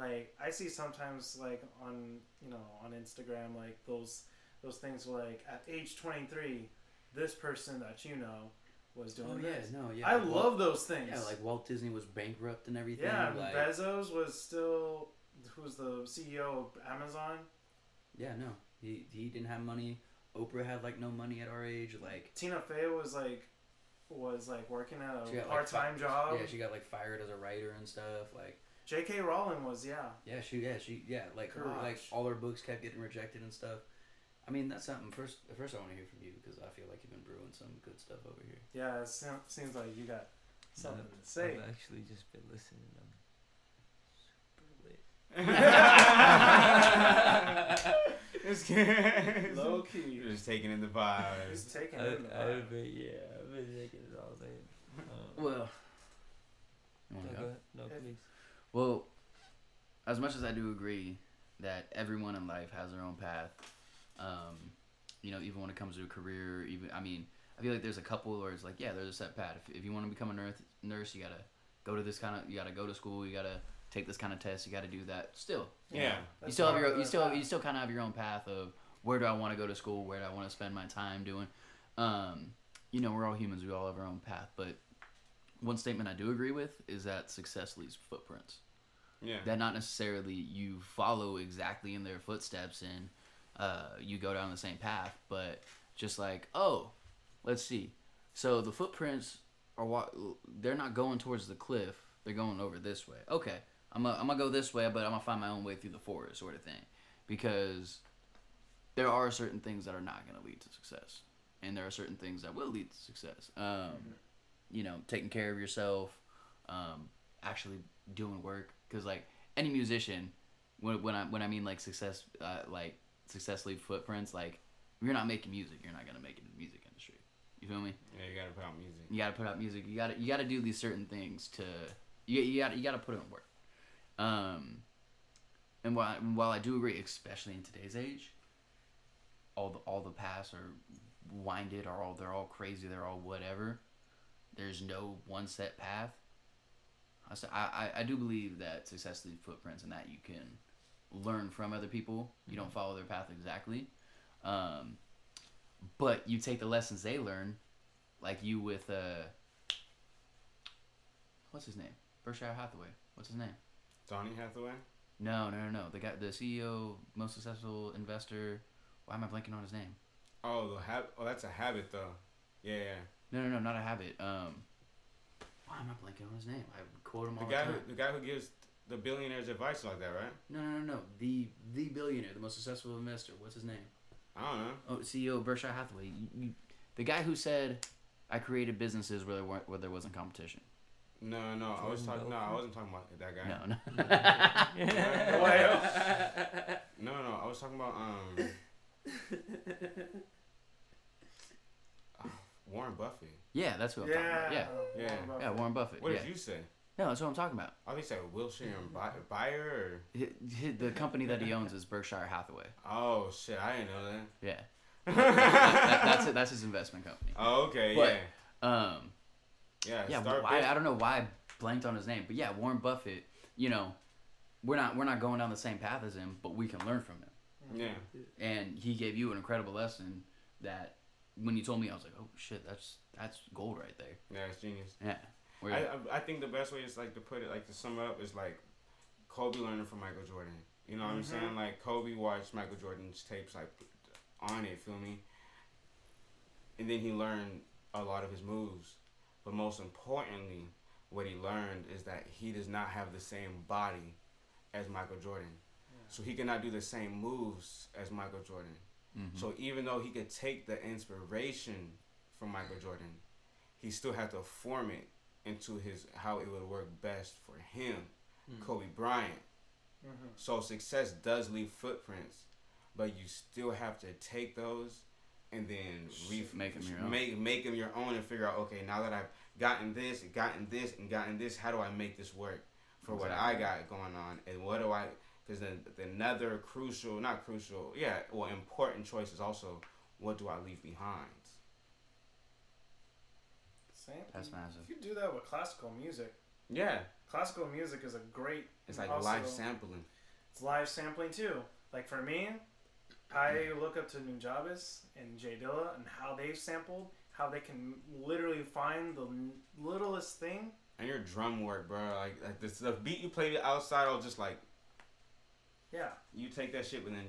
like i see sometimes like on you know on instagram like those those things like at age 23 this person that you know was doing Oh yeah, this no, yeah. i Walt- love those things Yeah, like Walt Disney was bankrupt and everything. yeah like, bezos was still who's the ceo of amazon yeah, no, he he didn't have money. Oprah had like no money at our age. Like, tina fey was like was like working at a got, like, part-time job yeah, she got like fired as a writer and stuff. Like, jk rowling was yeah yeah, she, yeah, she, yeah, like her, like all her books kept getting rejected and stuff. I mean, that's something. First, first, I want to hear from you because I feel like you've been brewing some good stuff over here. yeah it se- seems like you got something I've- to say I've actually just been listening. I'm super lit. Just kidding. Low key. You're just taking in the He's vibes. taking I, it in the I've been, yeah, I've been taking it all day. Um, Well, you no, wanna go go? ahead. No, If- please. Well, as much as I do agree that everyone in life has their own path, um, you know, even when it comes to a career, even I mean, I feel like there's a couple where it's like, yeah, there's a set path. If, if you want to become a nurse, nurse, you gotta go to this kind of, you gotta go to school, you gotta take this kind of test, you gotta do that. Still, you Yeah. know, you still have your, you still, you still kind of have your own path of where do I want to go to school, where do I want to spend my time doing. Um, you know, we're all humans, we all have our own path, but one statement I do agree with is that success leaves footprints Yeah. that not necessarily you follow exactly in their footsteps and uh, you go down the same path, but just like, oh, let's see. So the footprints are what they're not going towards the cliff; they're going over this way. Okay, I'm gonna, I'm gonna go this way, but I'm gonna find my own way through the forest, sort of thing, because there are certain things that are not gonna lead to success, and there are certain things that will lead to success. Um, you know, taking care of yourself, um, actually doing work, because like any musician, when when I when I mean like success, uh, like success leave footprints, like if you're not making music, you're not gonna make it in the music industry. You feel me? Yeah, you gotta put out music. You gotta put out music. You gotta you gotta do these certain things to you you gotta you gotta put in work. Um, and while while I do agree, especially in today's age, all the all the paths are winded, or all they're all crazy, they're all whatever. There's no one set path. I I, do believe that success leaves footprints, and that you can learn from other people. You don't follow their path exactly, um, but you take the lessons they learn like you with uh what's his name berkshire hathaway what's his name Donny Hathaway. no no no no the guy the ceo most successful investor Why am I blanking on his name? Oh, the habit. Oh, that's a habit though. Yeah, yeah. No, no, no, not a habit. Um, why am I blanking on his name? I quote him The all guy, the who, time. the guy who gives the billionaires advice like that, right? No, no, no, no. The the billionaire, the most successful investor. What's his name? I don't know. Oh, CEO of Berkshire Hathaway. You, you, the guy who said, "I created businesses where there weren't, where there wasn't competition." No, no. I was talking. No, I wasn't talking about that guy. No, no. No, no. I was talking about um. Warren Buffett. yeah, that's what I'm talking about. Yeah, Yeah. yeah, Warren Buffett. What yeah. did you say? No, that's what I'm talking about. I think you said Wilshire and Buy- Buyer Hi- hi- The company that he owns is Berkshire Hathaway. oh shit, I didn't know that. Yeah, that, that- that's it. That's his investment company. Oh okay, But- yeah, Um, yeah. yeah, start why. I don't know why I blanked on his name, but yeah, Warren Buffett. You know, we're not we're not going down the same path as him, but we can learn from him. Yeah, And he gave you an incredible lesson that when you told me, I was like, oh shit, that's that's gold right there. yeah, it's genius. Yeah. Where, I, I I think the best way is like to put it like to sum it up is like Kobe learning from Michael Jordan. You know what I'm mm-hmm. saying? Like Kobe watched Michael Jordan's tapes like on it, feel me? And then he learned a lot of his moves. But most importantly, what he learned is that he does not have the same body as Michael Jordan. So he cannot do the same moves as Michael Jordan. Mhm. So even though he could take the inspiration from Michael Jordan, he still had to form it into his how it would work best for him, Kobe Bryant. So success does leave footprints, but you still have to take those and then re- Make 'em your own. Make make them your own and figure out okay now that I've gotten this, gotten this, and gotten this, how do I make this work for what I got going on and what do I? Because then the another crucial, not crucial, yeah, well important choice is also what do I leave behind? Same. That's massive. You do that with classical music. Yeah, Classical music is a great. it's like also- live sampling. It's live sampling too. Like for me, I mm. look up to Nujabes and Jay Dilla and how they've sampled, how they can literally find the littlest thing. And your drum work, bro, like, like this, the beat you played outside, I was just like. Yeah. you take that shit, but then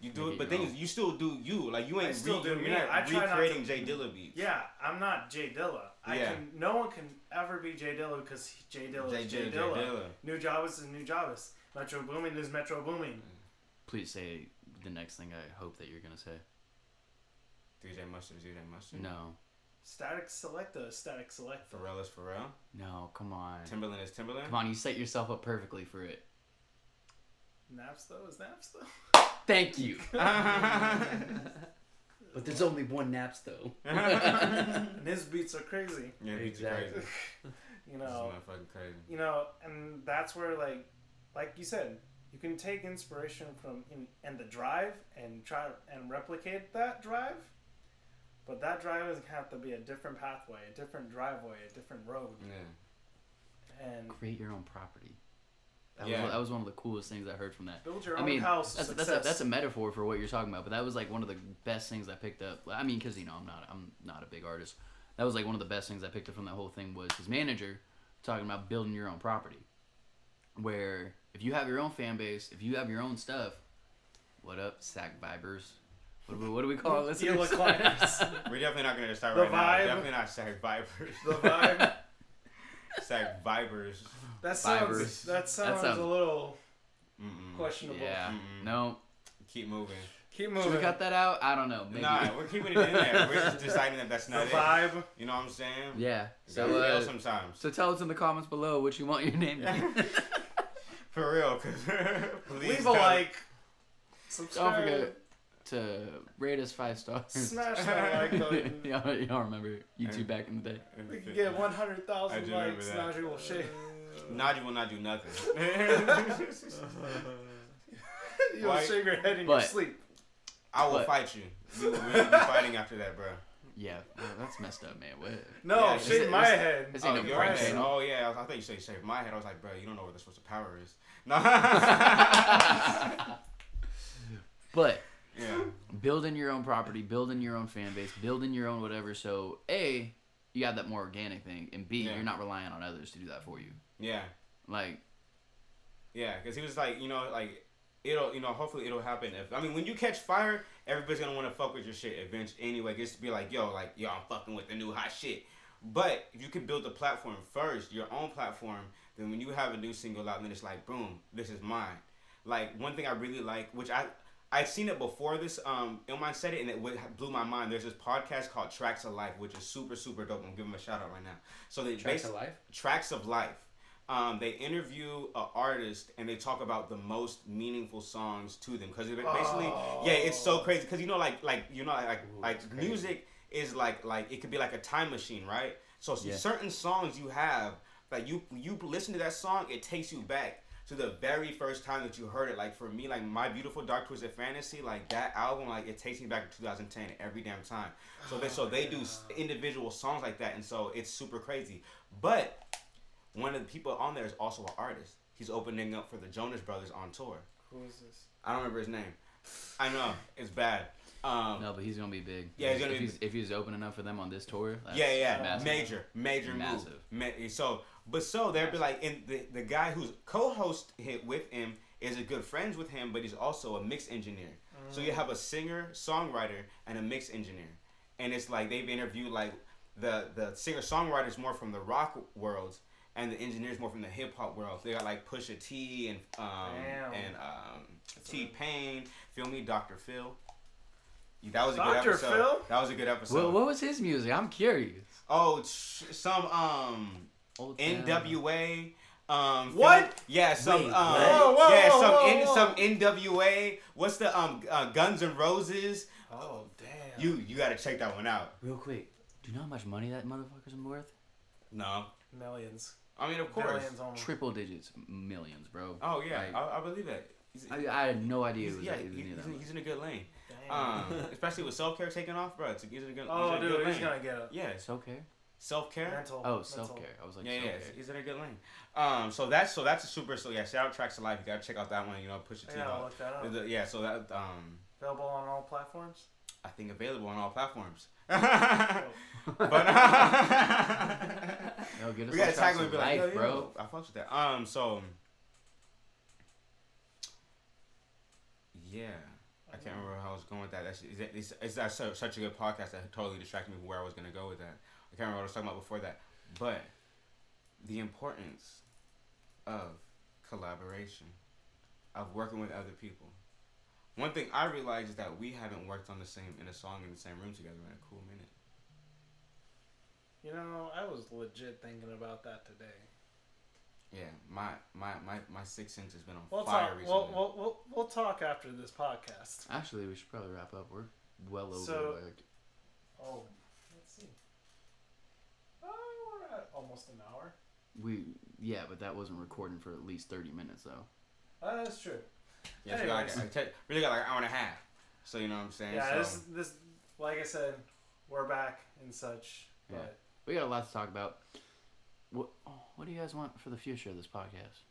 you do Make it. it But your thing own. you still do you. Like you I ain't still re- do you're me. not I try not to- recreating Jay Dilla beats. Yeah, I'm not Jay Dilla. I Yeah. can. No one can ever be Jay Dilla because he- Jay Dilla Jay, is Jay, Jay, Jay Dilla. Dilla. Nujabes is Nujabes. Metro Boomin is Metro Boomin. Please say the next thing I hope that you're gonna say. DJ Mustard, is DJ Mustard. No, Static Selecta is Static Selecta. Pharrell is Pharrell. no, come on, Timbaland is Timbaland. come on. You set yourself up perfectly for it. Naps though is Naps though. Thank you. but there's only one naps though. and his beats are crazy. Yeah, beats Exactly. crazy. You know. crazy. you know, and that's where like, like you said, you can take inspiration from in, and the drive and try and replicate that drive, but that drive is have to be a different pathway, a different driveway, a different road, Yeah. and Create your own property. That, Yeah. was, that was one of the coolest things I heard from that. build your I own mean, house. that's, of that's, a, that's a metaphor for what you're talking about, but that was like one of the best things I picked up. I mean, because you know I'm not I'm not a big artist. That was like one of the best things I picked up from that whole thing was his manager talking about building your own property, where if you have your own fan base, if you have your own stuff, what up, sack vibers? What do we, what do we call it? Ela listeners? climbers. We're definitely not gonna start The right now. vibe. Definitely not Sack Vipers. the vibe. Sack Vipers. That sounds. Vibers. That sounds sounds- a little Mm-mm. questionable. yeah, Mm-mm. no. Keep moving. Keep Should moving. we cut that out? I don't know. Maybe. Nah, we're keeping it in there. We're just deciding that that's the not it. vibe. You know what I'm saying? Yeah. So So, uh, sometimes. so tell us in the comments below what you want your name to be. For real, cause please Leave a tell- like. Don't Subscribe. forget to rate us five stars. Smash that like button. y'all, y'all remember YouTube back in the day? We can get 100,000 I do remember likes. that. Najee will shake. Najee will not do nothing. You'll Why- shake your head in But- your sleep. I will But- fight you. We will really be fighting after that, bro. Yeah, well, that's messed up, man. What? No, Yeah, shake this- my this- head. this Oh, no your prank head. Oh yeah, I, was- I thought you said shave my head. I was like, bro, you don't know where the source of power is. No. But yeah. building your own property, building your own fan base, building your own whatever. So a, you got that more organic thing, and b, Yeah. you're not relying on others to do that for you. Yeah. Like, Yeah, because he was like, you know, like it'll you know hopefully it'll happen. If I mean when you catch fire, everybody's gonna want to fuck with your shit eventually anyway. Just to be like yo like yo I'm fucking with the new hot shit. But if you can build a platform first, your own platform, then when you have a new single out, then it's like boom, this is mine. Like one thing I really like, which I I'd seen it before this. Um, Illmind said it and it blew my mind. There's this podcast called Tracks of Life, which is super super dope. I'm giving them a shout out right now. So they Tracks of Life? Tracks of Life. Um, they interview an artist and they talk about the most meaningful songs to them because basically, yeah, it's so crazy because you know, like, like you know, like, Ooh, like music is like, like it could be like a time machine, right? So Yeah. certain songs you have, like you you listen to that song, it takes you back to the very first time that you heard it. Like for me, like my beautiful dark twisted fantasy, like that album, like it takes me back to 2010 every damn time. So they so they do individual songs like that, and so it's super crazy. But one of the people on there is also an artist. He's opening up for the Jonas Brothers on tour. Who is this? I don't remember his name. I know it's bad. Um, No, but he's gonna be big. Yeah, he's gonna if be- He's, if he's opening up for them on this tour. That's yeah, yeah, massive. major, major Massive. move. Ma- so, but so they'd be like, and the the guy who's co-host hit with him is a good friends with him, but he's also a mix engineer. So you have a singer, songwriter, and a mix engineer, and it's like they've interviewed like the the singer songwriters more from the rock worlds. And the engineers more from the hip hop world. They got like Pusha T and um, Damn. and um, T Pain. Feel me, Dr. Phil. That was a good Dr. episode. Phil? That was a good episode. What, what was his music? I'm curious. Oh, some um Old NWA. Um, What? Philly- Yeah, some Wait, um, what? Whoa, whoa, yeah, some whoa, N- whoa. some NWA. What's the um uh, Guns and Roses? Oh damn. You you gotta check that one out. Real quick, do you know how much money that motherfucker's worth? No, millions. I mean of course. Billions almost. Triple digits, millions, bro. Oh yeah, Like, I, I believe that. I, I had no idea he's- yeah, that, he- he's, in, he's in a good lane. Damn. Um, especially with self care taking off, bro. It's a, he's in a good. oh he's dude, good he's lane. gonna get a Yeah, Self care? Self care. mental. Oh, self care. I was like, Yeah, yeah, self-care. he's in a good lane. Um, so that's so that's a super. So yeah, shout out tracks of life. You gotta check out that one. You know, push it I to gotta you. look that up. The- Yeah, so that um, Available on all platforms. I think available on all platforms. But Yo, get us we gotta Tracks tag him of and be like, life, yo, bro. I fucks with that. Um, so yeah, I can't remember how I was going with that. That's it's, it's, it's that so, such a good podcast that totally distracted me from where I was gonna go with that. I can't remember what I was talking about before that, but the importance of collaboration, of working with other people. One thing I realized is that we haven't worked on the same in a song in the same room together in a cool minute. You know, I was legit thinking about that today. Yeah, my my my, my six sense has been on We'll fire talk. recently. We'll, we'll, we'll, we'll talk after this podcast. Actually, we should probably wrap up. We're well over. So- like, Oh, let's see. Oh, we're almost an hour. we yeah, but that wasn't recording for at least thirty minutes though. Uh, that's true. yeah, so we got like, anyways. I really got like an hour and a half. So you know what I'm saying? Yeah, so, this this like I said, we're back and such. Yeah. But We got a lot to talk about. What What do you guys want for the future of this podcast?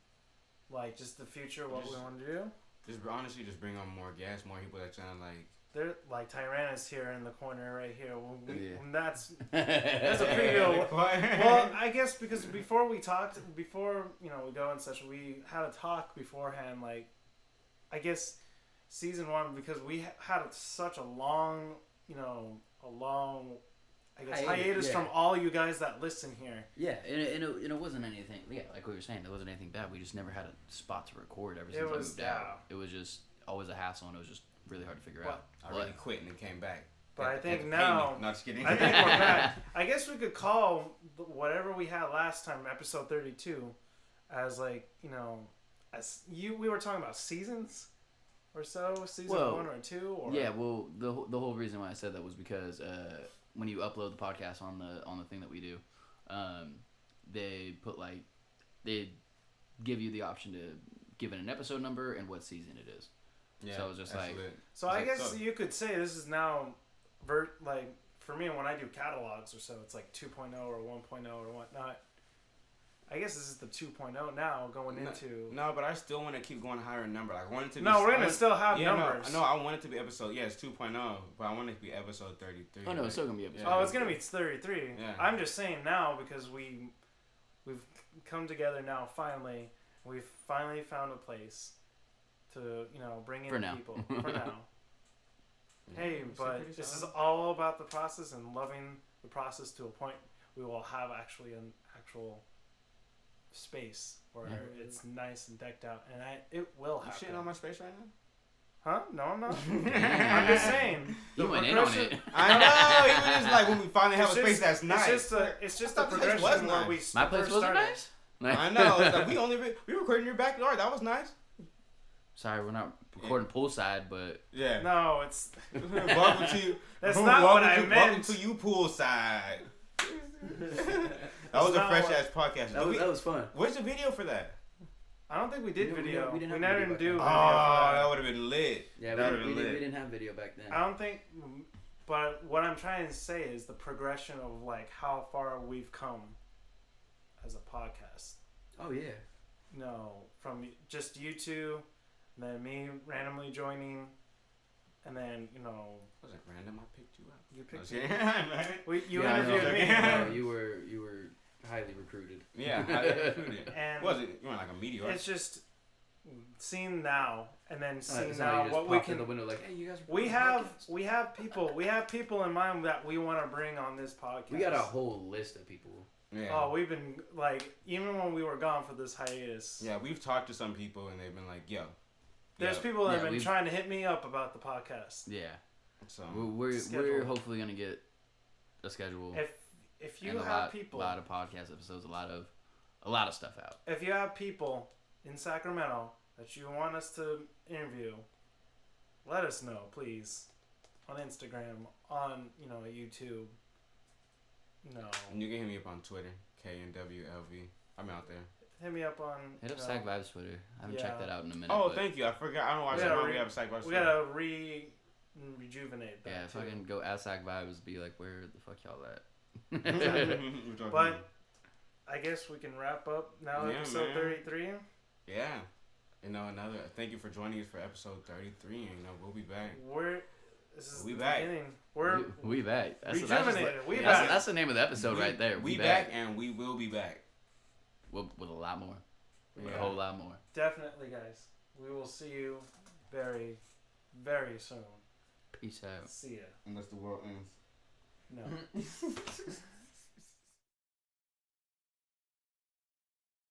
like just the future, what we Just- want to do. just honestly, just bring on more gas, more people that trying to like. There, like Tyrannus here in the corner right here. Well, we, Yeah. That's that's a pretty good. well, I guess because before we talked, before you know we go and such, we had a talk beforehand. Like, I guess season one because we had such a long, you know, a long, I guess Hiatus, hiatus yeah. from all you guys that listen here. Yeah, and it, and, it, and it wasn't anything. Yeah, like we were saying, there wasn't anything bad. We just never had a spot to record ever It since I was- moved yeah. out. It was just always a hassle, and it was just really hard to figure Well, out. I really quit and then came back. But Had I to- think had to pay me. now- No, just kidding. I think we're back. I guess we could call whatever we had last time, episode thirty-two, as like you know, as you we were talking about seasons, or so, season Well, one or two, or Yeah, well, the whole- the whole reason why I said that was because uh, when you upload the podcast on the on the thing that we do, um, they put like they give you the option to give it an episode number and what season it is. Yeah, so it was just that's like- So I Like, guess so- you could say this is now, ver- like for me when I do catalogs or so, it's like 2.0 or 1.0 or whatnot. I guess this is the 2.0 now going No- into. No, but I still want to keep going higher in number. Like I want it to be. No, we're I gonna want- still have yeah, numbers. No, no, I want it to be episode. Yeah, it's 2.0, but I want it to be episode 33. Oh no, like- it's still gonna be episode. Oh, it's gonna be 33. Yeah. I'm just saying now because we we've come together now finally. We've finally found a place to you know bring in For now. people for now. Hey, but this is all about the process and loving the process to a point. We will have actually an actual space where Yeah. it's nice and decked out, and I it will You happen. shitting on my space right now? Huh? No, I'm not. I'm just saying. You went in on it. I know. Even just like when we finally have It's a space just- that's nice. It's just a, it's just I the place progression was where nice. we My s- place first wasn't started. nice. I know. It's like we only re- we recorded in your backyard. That was nice. Sorry, we're not recording poolside, but Yeah. No, it's welcome to That's not what I to, Welcome to you poolside. that was a fresh what- ass podcast. that was, we- that was fun. Where's the video for that? I don't think we did We didn't- we video. didn't- we We, didn't have never video even do video. Oh, that that. would have been lit. Yeah, that we, would we, have didn't, we didn't have video back then. I don't think, but what I'm trying to say is the progression of like how far we've come as a podcast. Oh yeah. No, from just you two, and then me randomly joining, and then you know Was it random? I picked you up. you picked Okay. me. man. We, you yeah, I interviewed know. me, Yeah. No, you were you were highly recruited. Yeah, how did you recruit it? and Was it? You were like a meteor. it's just seeing now, and then Uh, seeing it's now you just what we popped in can the window like, hey, you guys. We recording have podcasts?" we have people we have people in mind that we want to bring on this podcast. We got a whole list of people. yeah. Oh, we've been like even when we were gone for this hiatus. yeah, we've talked to some people and they've been like, "Yo." There's yo. people that Yeah, have been we've- trying to hit me up about the podcast. Yeah, So we're we're, we're hopefully gonna get a schedule If if you and a have lot, people a lot of podcast episodes, a lot of a lot of stuff out. if you have people in Sacramento that you want us to interview, let us know, please. On Instagram, on you know YouTube. No. And you can hit me up on Twitter, KNWLV. I'm out there. Hit me up on Hit up you know, Sack Vibes Twitter. I haven't Yeah. checked that out in a minute. Oh, thank you. I forgot. I don't know why We I said gotta we re- have a side by We gotta re rejuvenate that. Yeah, if I can go at Sack Vibes, be like, where the fuck y'all at? But I guess we can wrap up now. Yeah, episode thirty-three. yeah, you know another. Thank you for joining us for episode 33. You know we'll be back. We're this is We back. beginning. We're we, we back. That's, that's, just like- we that's, back. that's the name of the episode We- right there. We, back. and we will be back. With, with a lot more, with Yeah. a whole lot more. Definitely, guys. We will see you very, very soon. Peace out. See ya. Unless the world ends. No.